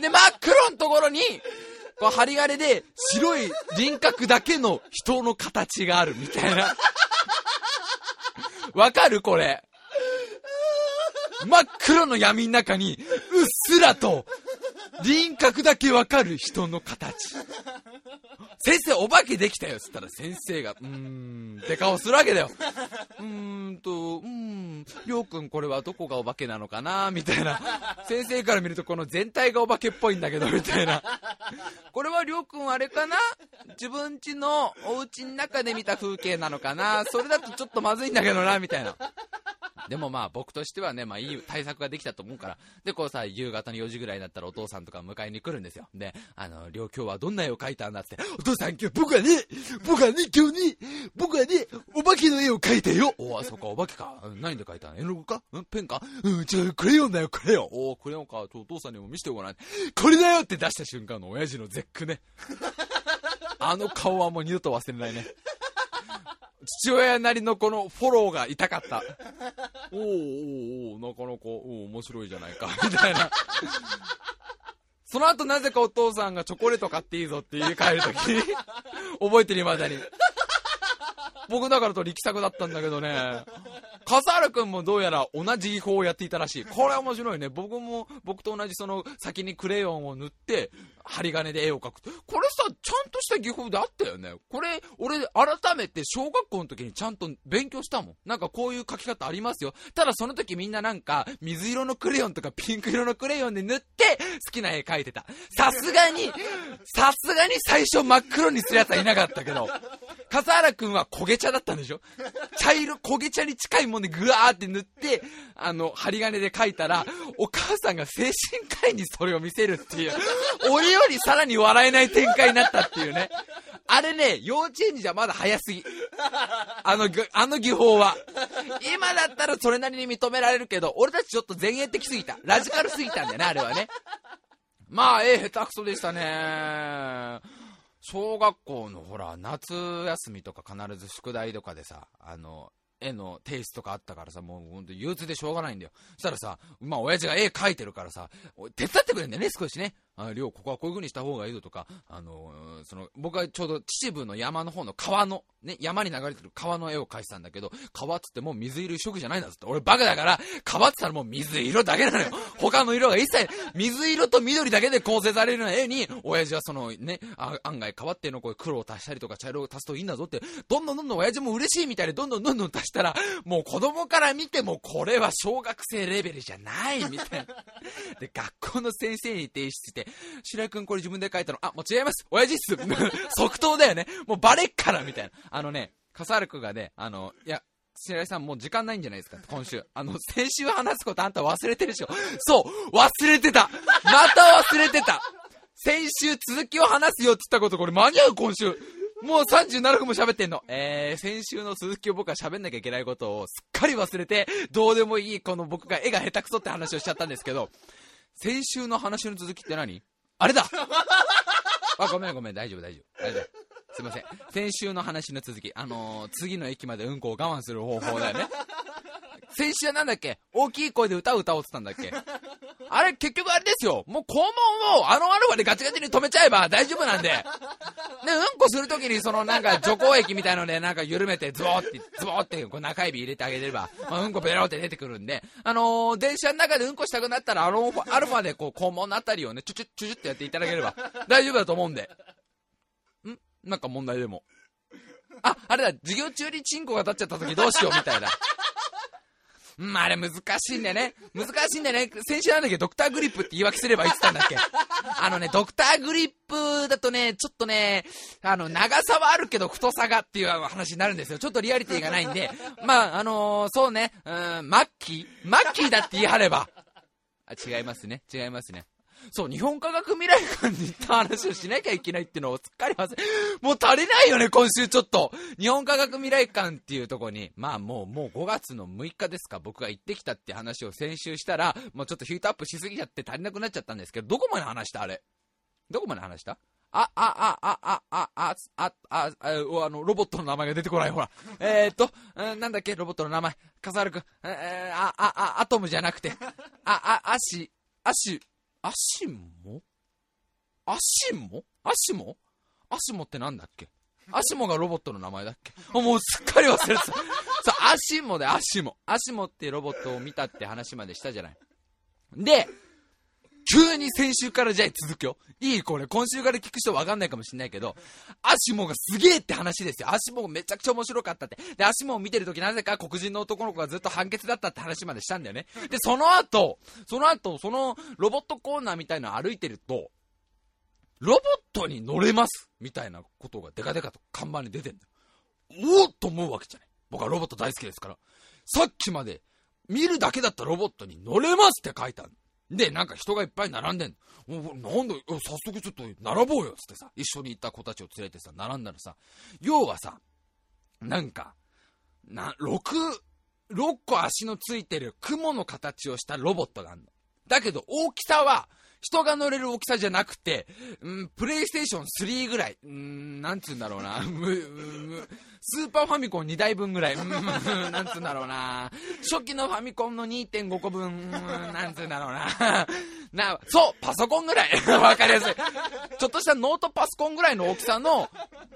で、真っ黒のところに、こう針金で白い輪郭だけの人の形があるみたいな。<laughs> わかるこれ。真っ黒の闇の中に、うっすらと、輪郭だけわかる人の形。先生、お化けできたよっつったら先生が、うーん、って顔するわけだよ。うーんと、うーん、りょうくんこれはどこがお化けなのかなみたいな。先生から見るとこの全体がお化けっぽいんだけど、みたいな。これはりょうくんあれかな？自分家のお家の中で見た風景なのかな？それだとちょっとまずいんだけどな、みたいな。でもまあ僕としてはね、まあいい対策ができたと思うから、で、こうさ、夕方の4時ぐらいになったらお父さんとか迎えに来るんですよ。で、あの、りょう今日はどんな絵を描いたんだ？って、お父さん今日僕はね、僕はね、今日ね、僕はね、お化けの絵を描いたよ。おあ、そっか、お化けか。何で描いたの？絵の具か？うん、ペンかうん、違う、クレヨンだよ、クレヨン。おクレヨンか。お父さんにも見せてごらん。これだよって出した瞬間の親父の絶句ね。<laughs> あの顔はもう二度と忘れないね。父親なりのこのフォローが痛かった。<laughs> おーおーおーなかなか、お面白いじゃないか、みたいな。その後なぜかお父さんがチョコレート買っていいぞって言い換えるときに、<laughs> 覚えてるまだに。僕だからと力作だったんだけどね。笠原くんもどうやら同じ技法をやっていたらしい。これ面白いね。僕も、僕と同じその先にクレヨンを塗って、針金で絵を描く。これさ、ちゃんとした技法であったよね。これ、俺、改めて小学校の時にちゃんと勉強したもん。なんかこういう描き方ありますよ。ただその時みんななんか、水色のクレヨンとかピンク色のクレヨンで塗って、好きな絵描いてた。さすがに、さすがに最初真っ黒にするやつはいなかったけど、笠原くんは焦げ茶だったんでしょ？茶色、焦げ茶に近いもんでぐわーって塗って、あの、針金で描いたら、お母さんが精神科医にそれを見せるっていう、俺よりさらに笑えない展開になったっていうね。あれね、幼稚園児じゃまだ早すぎ。あの、あの技法は。今だったらそれなりに認められるけど、俺たちちょっと前衛的すぎた。ラジカルすぎたんだよね、あれはね。まあ、ええ、下手くそでしたね。小学校のほら、夏休みとか必ず宿題とかでさ、あの、絵のテイストがあったからさ、もうほんと憂鬱でしょうがないんだよ。そしたらさ、まあ親父が絵描いてるからさ、手伝ってくれんだよね、少しね。あ、りょう、ここはこういう風にした方がいいぞとか、あのー、その、僕はちょうど秩父の山の方の川の、ね、山に流れてる川の絵を描いてたんだけど、川っつってもう水色一色じゃないんだっつって、俺バカだから、川っつったらもう水色だけなのよ。<laughs> 他の色が一切、水色と緑だけで構成されるような絵に、親父はそのね、あ案外川っていうのこう黒を足したりとか茶色を足すといいんだぞって、どんどんどんどん親父も嬉しいみたいで、どんどんどんどん足したら、もう子供から見てもこれは小学生レベルじゃないみたいな。<laughs> で、学校の先生に提出して、白井君これ自分で書いたの。あ、もう違います。親父っす。<laughs> 即答だよね。もうバレっからみたいな。あのね、笠原君がね、あの、いや、白井さんもう時間ないんじゃないですか今週。あの、先週話すことあんた忘れてるでしょそう忘れてたまた忘れてた先週続きを話すよって言ったことこれ間に合う今週もう37分も喋ってんの。えー、先週の続きを僕は喋んなきゃいけないことをすっかり忘れて、どうでもいいこの僕が絵が下手くそって話をしちゃったんですけど、先週の話の続きって何？あれだあ、ごめんごめん、大丈夫大丈夫。大丈夫。すいません。先週の話の続き。あのー、次の駅までうんこを我慢する方法だよね。先週はなんだっけ？大きい声で歌を歌おうって言ったんだっけ？あれ、結局あれですよ。もう肛門をあのアルファでガチガチに止めちゃえば大丈夫なんで。で、うんこするときにそのなんか除光液みたいのでなんか緩めてズボーって、ズボーってこう中指入れてあげれば、まあ、うんこベロって出てくるんで、あのー、電車の中でうんこしたくなったらあのアルファでこう肛門のあたりをね、チュチュチュチュってやっていただければ大丈夫だと思うんで。ん？なんか問題でも。あ、あれだ、授業中にチンコが立っちゃった時どうしようみたいな。まあ、あれ難しいんだよね。難しいんだよね。先週なんだけ？ど、ドクターグリップって言い訳すれば言ってたんだっけ？あのね、ドクターグリップだとね、ちょっとね、あの、長さはあるけど太さがっていう話になるんですよ。ちょっとリアリティがないんで。まあ、あのー、そうね、うん、マッキー？マッキーだって言い張れば。あ、違いますね。違いますね。そう、日本科学未来館に行った話をしなきゃいけないっていうのをすっかり忘れ、もう足りないよね、今週ちょっと。日本科学未来館っていうとこに、まあもう、もう5月の6日ですか、僕が行ってきたって話を先週したら、もうちょっとヒートアップしすぎちゃって足りなくなっちゃったんですけど、どこまで話した？あれ。どこまで話した？あ、あ、あ、あ、あ、あ、あ、あ、あ、あの、ロボットの名前が出てこない、ほら。えー、っと、なんだっけ、ロボットの名前。カサルくん。えー、あ、あ、あ、アトムじゃなくて。あ、あ、アシ、アシ、アシモアシモアシモアシモってなんだっけ？アシモがロボットの名前だっけ？<laughs> もうすっかり忘れてた。<laughs> そう、アシモでアシモ。アシモってロボットを見たって話までしたじゃない。で、急に先週からじゃあ続くよ。いいこれ、今週から聞く人わかんないかもしんないけど、アシモがすげえって話ですよ。アシモめちゃくちゃ面白かったって。で、アシモを見てるときなぜか黒人の男の子がずっと判決だったって話までしたんだよね。で、その後、その後、そのロボットコーナーみたいなの歩いてると、ロボットに乗れますみたいなことがデカデカと看板に出てんだよ。おおと思うわけじゃない。僕はロボット大好きですから。さっきまで見るだけだったロボットに乗れますって書いたの。で、なんか人がいっぱい並んでんの。なんで、早速ちょっと並ぼうよっつってさ、一緒に行った子たちを連れてさ、並んだらさ、要はさ、なんか、な、6、6個足のついてる雲の形をしたロボットがあるの。だけど大きさは、人が乗れる大きさじゃなくて、うん、プレイステーション3ぐらい、うん、なんつうんだろうな、む、む、スーパーファミコン2台分ぐらい、うん、<laughs> なんつうんだろうな、初期のファミコンの2.5個分、なんつうんだろうな、な、そうパソコンぐらい。<laughs> わかりやすい。ちょっとしたノートパソコンぐらいの大きさの、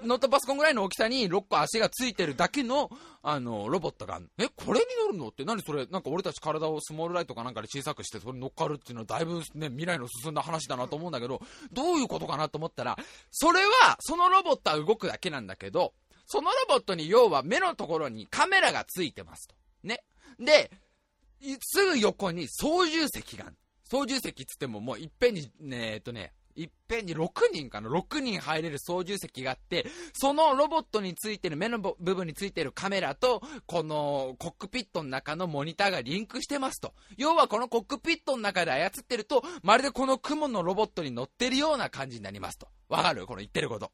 ノートパソコンぐらいの大きさに6個足がついてるだけの、あの、ロボットがえ、これに乗るのって？何それ？なんか俺たち体をスモールライトかなんかで小さくして、それに乗っかるっていうのはだいぶね、未来の進んだ話だなと思うんだけど、どういうことかなと思ったら、それは、そのロボットは動くだけなんだけど、そのロボットに要は目のところにカメラがついてますと。ね。で、すぐ横に操縦席がある。操縦席っつってももういっぺんに、ね、えっとね、いっぺんに6人かな ?6 人入れる操縦席があって、そのロボットについてる、目の部分についてるカメラと、このコックピットの中のモニターがリンクしてますと。要はこのコックピットの中で操ってると、まるでこの雲のロボットに乗ってるような感じになりますと。わかる？この言ってること。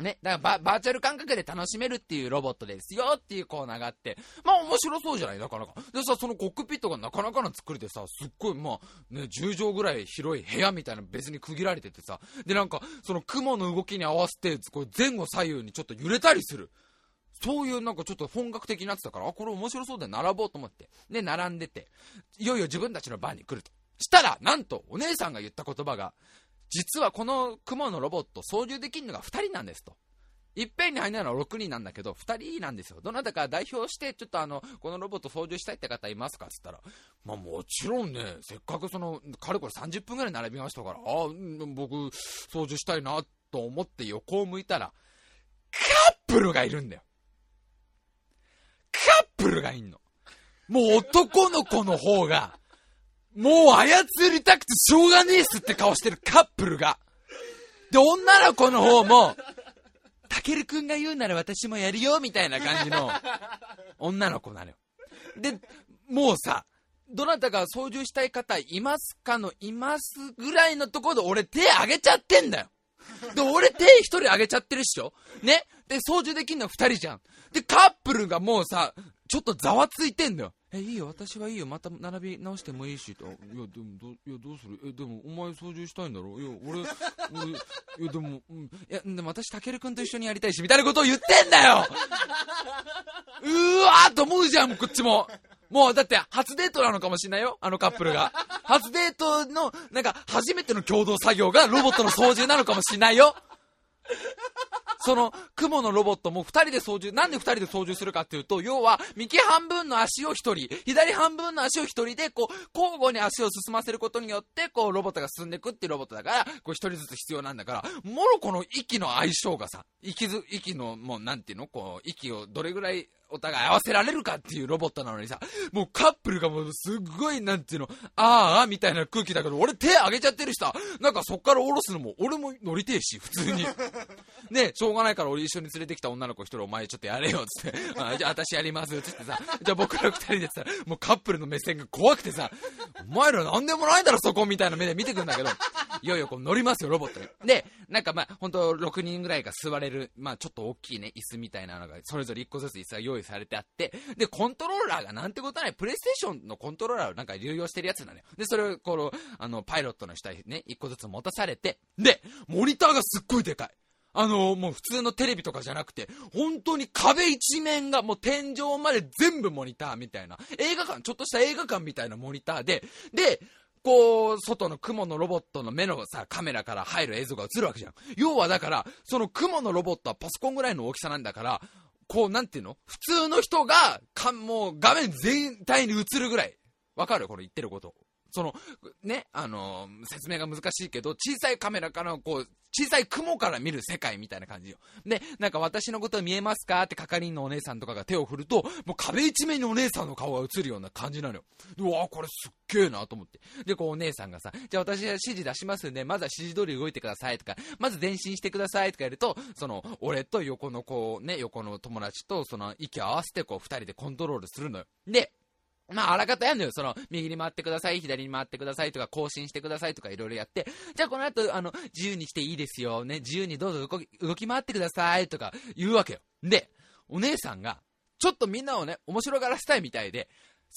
ね、だからバーチャル感覚で楽しめるっていうロボットですよっていうコーナーがあって、まあ面白そうじゃない？なかなか。でさ、そのコックピットがなかなかの作りでさ、すっごい、まあ、ね、10畳ぐらい広い部屋みたいな別に区切られててさ、でなんか、その雲の動きに合わせて、こう前後左右にちょっと揺れたりする。そういうなんかちょっと本格的になってたから、あ、これ面白そうで並ぼうと思って。で、並んでて、いよいよ自分たちの番に来ると。したら、なんと、お姉さんが言った言葉が、実はこの雲のロボット操縦できるのが2人なんですと。いっぺんに入るのは6人なんだけど、2人なんですよ。どなたか代表して、ちょっとあの、このロボット操縦したいって方いますかっつったら、まあもちろんね、せっかくその、かれこれ30分ぐらい並びましたから、ああ、僕、操縦したいなと思って横を向いたら、カップルがいるんだよ。カップルがいんの。もう男の子の方が、もう操りたくてしょうがねえっすって顔してるカップルが。で、女の子の方も、たけるくんが言うなら私もやるよ、みたいな感じの女の子なのよ。で、もうさ、どなたか操縦したい方いますかのいますぐらいのところで俺手上げちゃってんだよ。で、俺手一人上げちゃってるっしょねで、操縦できんの二人じゃん。で、カップルがもうさ、ちょっとざわついてんだよ。え、いいよ、私はいいよ、また並び直してもいいし、と。いや、でも、ど、いや、どうする？え、でも、お前操縦したいんだろ？いや、俺、俺、いや、でも、うん、いや、でも私、たけるくんと一緒にやりたいし、みたいなことを言ってんだようわーと思うじゃん、こっちも。もう、だって、初デートなのかもしんないよ、あのカップルが。初デートの、なんか、初めての共同作業がロボットの操縦なのかもしんないよ。その、雲のロボットも2人で操縦、なんで2人で操縦するかっていうと、要は、右半分の足を1人、左半分の足を1人で、こう、交互に足を進ませることによって、こう、ロボットが進んでいくっていうロボットだから、こう、1人ずつ必要なんだから、モロコの息の相性がさ、息ず、息の、もう、なんていうのこう、息をどれぐらいお互い合わせられるかっていうロボットなのにさ、もうカップルがもうすっごい、なんていうの、あーあみたいな空気だけど、俺手上げちゃってるしさ、なんかそっから下ろすのも、俺も乗りてえし、普通に。<laughs> ね、しょうがないから俺一緒に連れてきた女の子一人お前ちょっとやれよ、つって、あじゃあ私やります、つってさ、じゃあ僕ら二人でさ、もうカップルの目線が怖くてさ、お前らなんでもないだろそこみたいな目で見てくんだけど、いよいよこう乗りますよ、ロボットに。で、なんかまあ、ほんと6人ぐらいが座れる、まあちょっと大きいね、椅子みたいなのが、それぞれ1個ずつ椅子が用意用意されてあって、で、コントローラーがなんてことない、プレイステーションのコントローラーをなんか流用してるやつなのよ。で、それをこの、あの、パイロットの人にね、1個ずつ持たされて、で、モニターがすっごいでかい。あのもう普通のテレビとかじゃなくて、本当に壁一面がもう天井まで全部モニターみたいな、映画館、ちょっとした映画館みたいなモニターで、で、こう、外の雲のロボットの目のさ、カメラから入る映像が映るわけじゃん。要はだから、その雲のロボットはパソコンぐらいの大きさなんだから、こう、なんていうの？普通の人が、か、もう画面全体に映るぐらい。わかる？これ言ってること。その、ね、あの、説明が難しいけど、小さいカメラからこう、小さい雲から見る世界みたいな感じよ。で、なんか私のこと見えますか？って係員のお姉さんとかが手を振ると、もう壁一面にお姉さんの顔が映るような感じなのよ。うわこれすっげえなと思って。で、こうお姉さんがさ、じゃあ私は指示出しますんで、まずは指示通り動いてくださいとか、まず前進してくださいとかやると、その、俺と横のこう、ね、横の友達とその息を合わせてこう二人でコントロールするのよ。で、まあ、あらかたやんのよ。その、右に回ってください、左に回ってくださいとか、更新してくださいとかいろいろやって、じゃあこの後、あの、自由に来ていいですよ、ね、自由にどうぞ動き動き回ってくださいとか言うわけよ。で、お姉さんが、ちょっとみんなをね、面白がらせたいみたいで、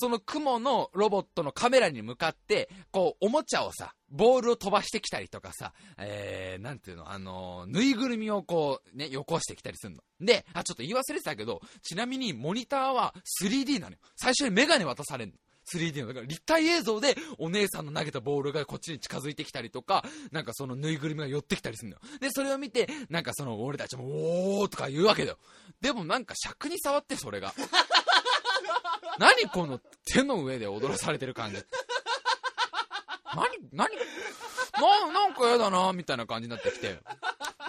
その雲のロボットのカメラに向かって、こう、おもちゃをさ、ボールを飛ばしてきたりとかさ、えー、なんていうの、あのー、ぬいぐるみをこう、ね、よこしてきたりするの。で、あ、ちょっと言い忘れてたけど、ちなみにモニターは 3D なのよ。最初にメガネ渡されんの。3D の、だから立体映像でお姉さんの投げたボールがこっちに近づいてきたりとか、なんかそのぬいぐるみが寄ってきたりするのよ。で、それを見て、なんかその俺たちも、おーとか言うわけだよ。でもなんか尺に触って、それが。何この手の上で踊らされてる感じ。何、何、な、なんかやだな、みたいな感じになってきて。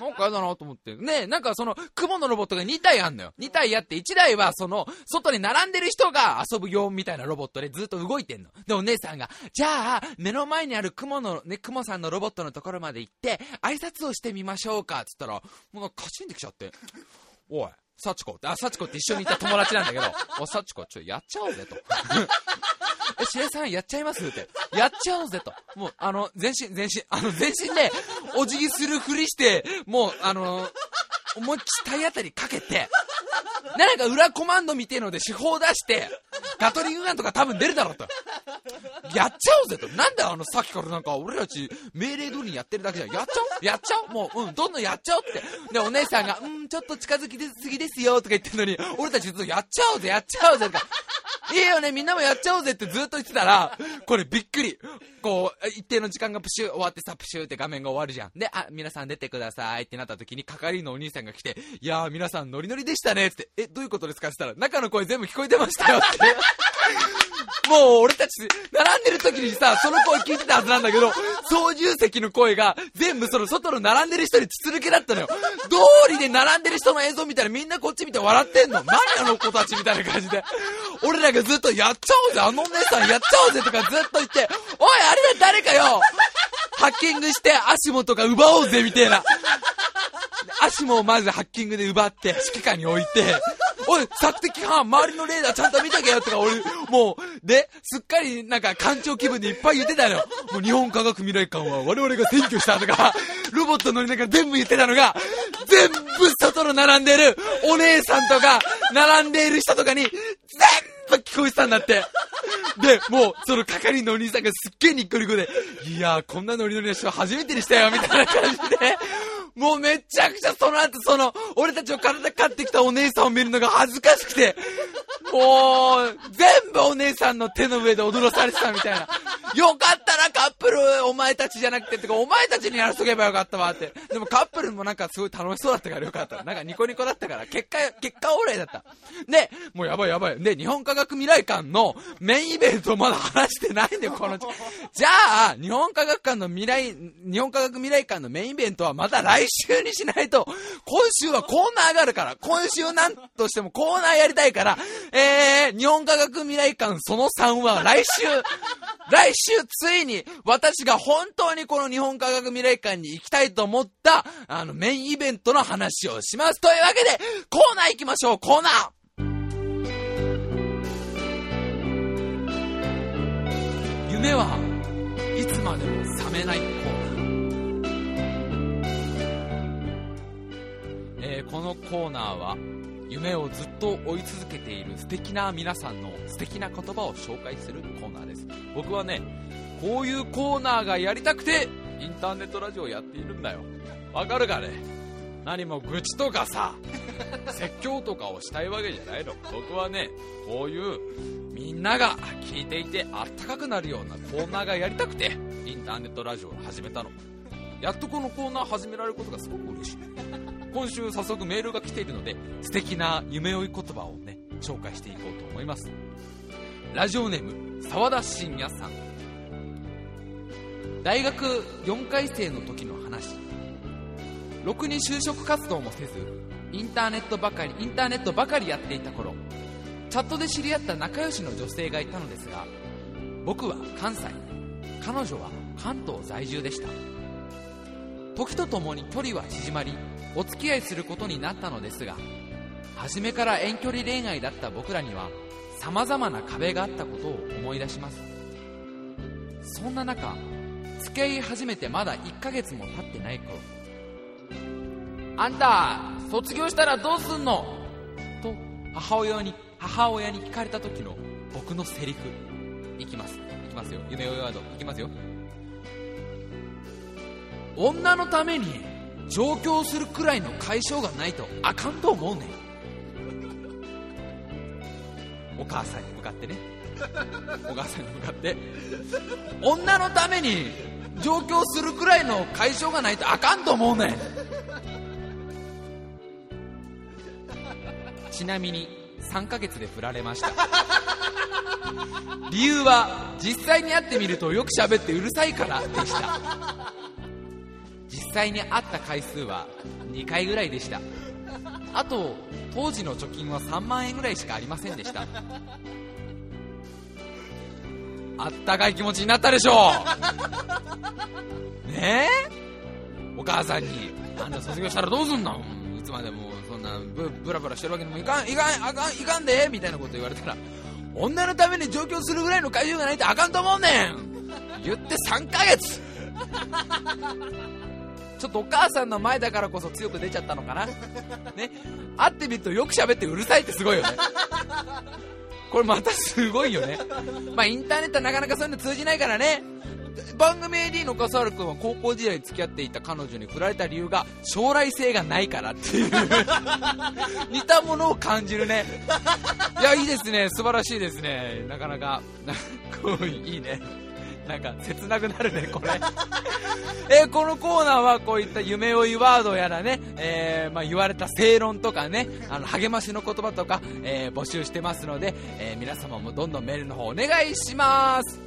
なんかやだなと思って。ねなんかその、雲のロボットが2体あんのよ。2体あって、1台はその、外に並んでる人が遊ぶよみたいなロボットでずっと動いてんの。で、お姉さんが、じゃあ、目の前にある雲の、ね、雲さんのロボットのところまで行って、挨拶をしてみましょうかっ、つったら、もうカチンできちゃって。おい、幸子って、あ、幸子って一緒にいた友達なんだけど、<laughs> お、幸子、ちょ、やっちゃおうぜと。<laughs> え、しえさんやっちゃいますって。やっちゃおうぜと。もう、あの、全身、全身、<laughs> あの、全身で、お辞儀するふりして、もう、あの、思いっきり体当たりかけて、なんか裏コマンドみてえので手法出して、ガトリングガンとか多分出るだろうと。やっちゃおうぜと。なんだあの、さっきからなんか俺たち命令通りにやってるだけじゃん。やっちゃおう？やっちゃおう？もう、うん、どんどんやっちゃおうって。で、お姉さんが、うん、ちょっと近づきすぎですよとか言ってるのに、俺たちずっとやっちゃおうぜ、やっちゃおうぜとか。いいよね、みんなもやっちゃおうぜってずっと言ってたら、これびっくり。こう、一定の時間がプシュー終わってさ、プシューって画面が終わるじゃん。で、あ、皆さん出てくださいってなった時に、係のお兄さんが来て、いやー皆さんノリノリでしたねって、え、どういうことですかって言ったら、中の声全部聞こえてましたよって。<laughs> もう俺たち、並んでる時にさ、その声聞いてたはずなんだけど、操縦席の声が全部その外の並んでる人に筒抜けだったのよ。通りで並んでる人の映像見たらみんなこっち見て笑ってんの。何あの子たちみたいな感じで。俺らがずっとやっちゃおうぜ、あのお姉さんやっちゃおうぜとかずっと言って、おい、あれだ誰かよハッキングして足元が奪おうぜみたいな。足もまずハッキングで奪って、指揮官に置いて、おい、索敵班、周りのレーダーちゃんと見とけよとか、俺、もう、で、すっかりなんか艦長気分でいっぱい言ってたのよ。もう日本科学未来館は我々が占拠したとか、ロボット乗りながら全部言ってたのが、全部外の並んでるお姉さんとか、並んでいる人とかに、全部聞こえてたんだって。で、もう、その係のお兄さんがすっげえニッコニコで、いやー、こんなノリノリの人初めてにしたよ、みたいな感じで、もうめちゃくちゃその後その、俺たちを体買ってきたお姉さんを見るのが恥ずかしくて、もう、全部お姉さんの手の上で踊らされてたみたいな。よかったな、カップル、お前たちじゃなくて、てか、お前たちにやらしとけばよかったわって。でもカップルもなんかすごい楽しそうだったからよかった。なんかニコニコだったから、結果、結果オーライだった。で、もうやばいやばい。で、日本科学未来館のメインイベントまだ話してないんだよ、このじゃあ、日本科学館の未来、日本科学未来館のメインイベントはまた来週にしないと、今週はコーナーがあるから、今週なんとしてもコーナーやりたいから、えー、日本科学未来館その3は来週、<laughs> 来週ついに私が本当にこの日本科学未来館に行きたいと思った、あのメインイベントの話をします。というわけで、コーナー行きましょう、コーナー夢はいつまでも覚めないえー、このコーナーは夢をずっと追い続けている素敵な皆さんの素敵な言葉を紹介するコーナーです。僕はねこういうコーナーがやりたくてインターネットラジオをやっているんだよ。わかるかね？何も愚痴とかさ <laughs> 説教とかをしたいわけじゃないの。僕はねこういうみんなが聞いていてあったかくなるようなコーナーがやりたくてインターネットラジオを始めたの。やっとこのコーナー始められることがすごく嬉しい今週早速メールが来ているので素敵な夢追い言葉をね紹介していこうと思います。ラジオネーム沢田信也さん。大学4回生の時の話。ろくに就職活動もせずインターネットばかりインターネットばかりやっていた頃チャットで知り合った仲良しの女性がいたのですが僕は関西彼女は関東在住でした。時とともに距離は縮まりお付き合いすることになったのですが初めから遠距離恋愛だった僕らにはさまざまな壁があったことを思い出します。そんな中付き合い始めてまだ1ヶ月も経ってない頃あんた卒業したらどうすんの？と母親に母親に聞かれた時の僕のセリフ。いきます。いきますよ。夢追いワード。いきますよ女のために上京するくらいの解消がないとあかんと思うねん。お母さんに向かってね。お母さんに向かって。女のために上京するくらいの解消がないとあかんと思うねん。ちなみに3ヶ月で振られました。理由は実際に会ってみるとよく喋ってうるさいからでした。際に会った回数は2回ぐらいでした。あと当時の貯金は3万円ぐらいしかありませんでした。あったかい気持ちになったでしょう。<laughs> ねえ？お母さんにあんた卒業したらどうすんの？いつまでもそんなブブラブラしてるわけにもいかんいかんあかんいかんでみたいなこと言われたら女のために上京するぐらいの会場がないとあかんと思うねん言って3ヶ月。ちょっとお母さんの前だからこそ強く出ちゃったのかな？<laughs> ね？会ってみるとよく喋ってうるさいってすごいよね。これまたすごいよね。まあインターネットはなかなかそういうの通じないからね。番組 AD の笠原君は高校時代付き合っていた彼女に振られた理由が将来性がないからっていう。<laughs> 似たものを感じるね。いやいいですね。素晴らしいですね。なかなか <laughs> こういいねなんか切なくなるねこれ <laughs> えこのコーナーはこういった夢追いワードやらね、えーまあ、言われた正論とかねあの励ましの言葉とか、えー募集してますので、えー皆様もどんどんメールの方お願いします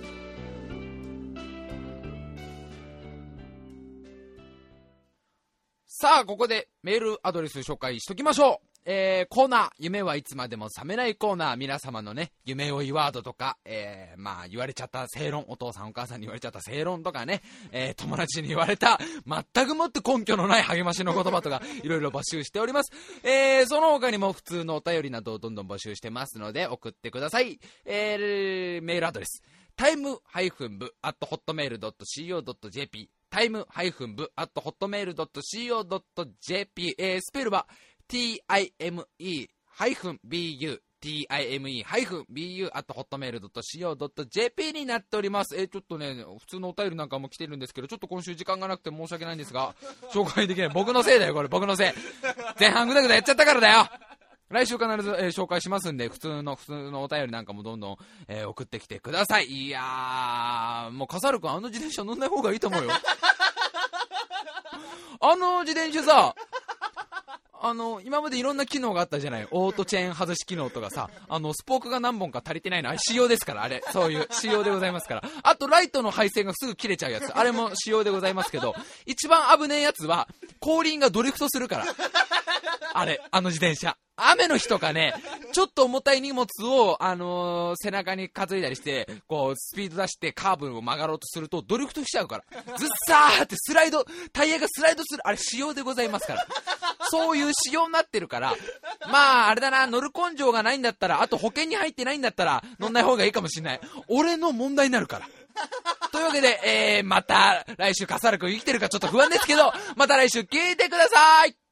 さあ、ここでメールアドレス紹介しときましょう。えー、コーナー、夢はいつまでも覚めないコーナー、皆様のね、夢追いワードとか、えー、まあ、言われちゃった正論、お父さんお母さんに言われちゃった正論とかね、えー、友達に言われた、全くもって根拠のない励ましの言葉とか、<laughs> いろいろ募集しております。えー、その他にも普通のお便りなどをどんどん募集してますので、送ってください。えー、メールアドレス、タイムハイフン部、アットホットメールドット CO.jp、タイムハイフン部、アットホットメールドット CO.jp、えー、スペルは、time-bu、time-bu、あと、ホットメール .co.jp になっております。えーちょっとね、普通のお便りなんかも来てるんですけど、ちょっと今週時間がなくて申し訳ないんですが、<laughs> 紹介できない。僕のせいだよ、これ、僕のせい。前半ぐだぐだやっちゃったからだよ来週必ず、えー紹介しますんで、普通の、普通のお便りなんかもどんどん、えー送ってきてください。いやー、もう、笠原くん、あの自転車乗んない方がいいと思うよ。<laughs> あの自転車さ、あの、今までいろんな機能があったじゃない。オートチェーン外し機能とかさ、あの、スポークが何本か足りてないの。あれ仕様ですから、あれ。そういう仕様でございますから。あと、ライトの配線がすぐ切れちゃうやつ。あれも仕様でございますけど、一番危ねえやつは、後輪がドリフトするから。あれ、あの自転車。雨の日とかね、ちょっと重たい荷物を、あのー背中に担いだりして、こう、スピード出してカーブを曲がろうとすると、ドリフトしちゃうから。ずっさーってスライド、タイヤがスライドする。あれ、仕様でございますから。そういう仕様になってるから、まあ、あれだな、乗る根性がないんだったら、あと保険に入ってないんだったら、乗んない方がいいかもしれない。俺の問題になるから。というわけで、えー、また来週、笠原くん生きてるかちょっと不安ですけど、また来週聞いてください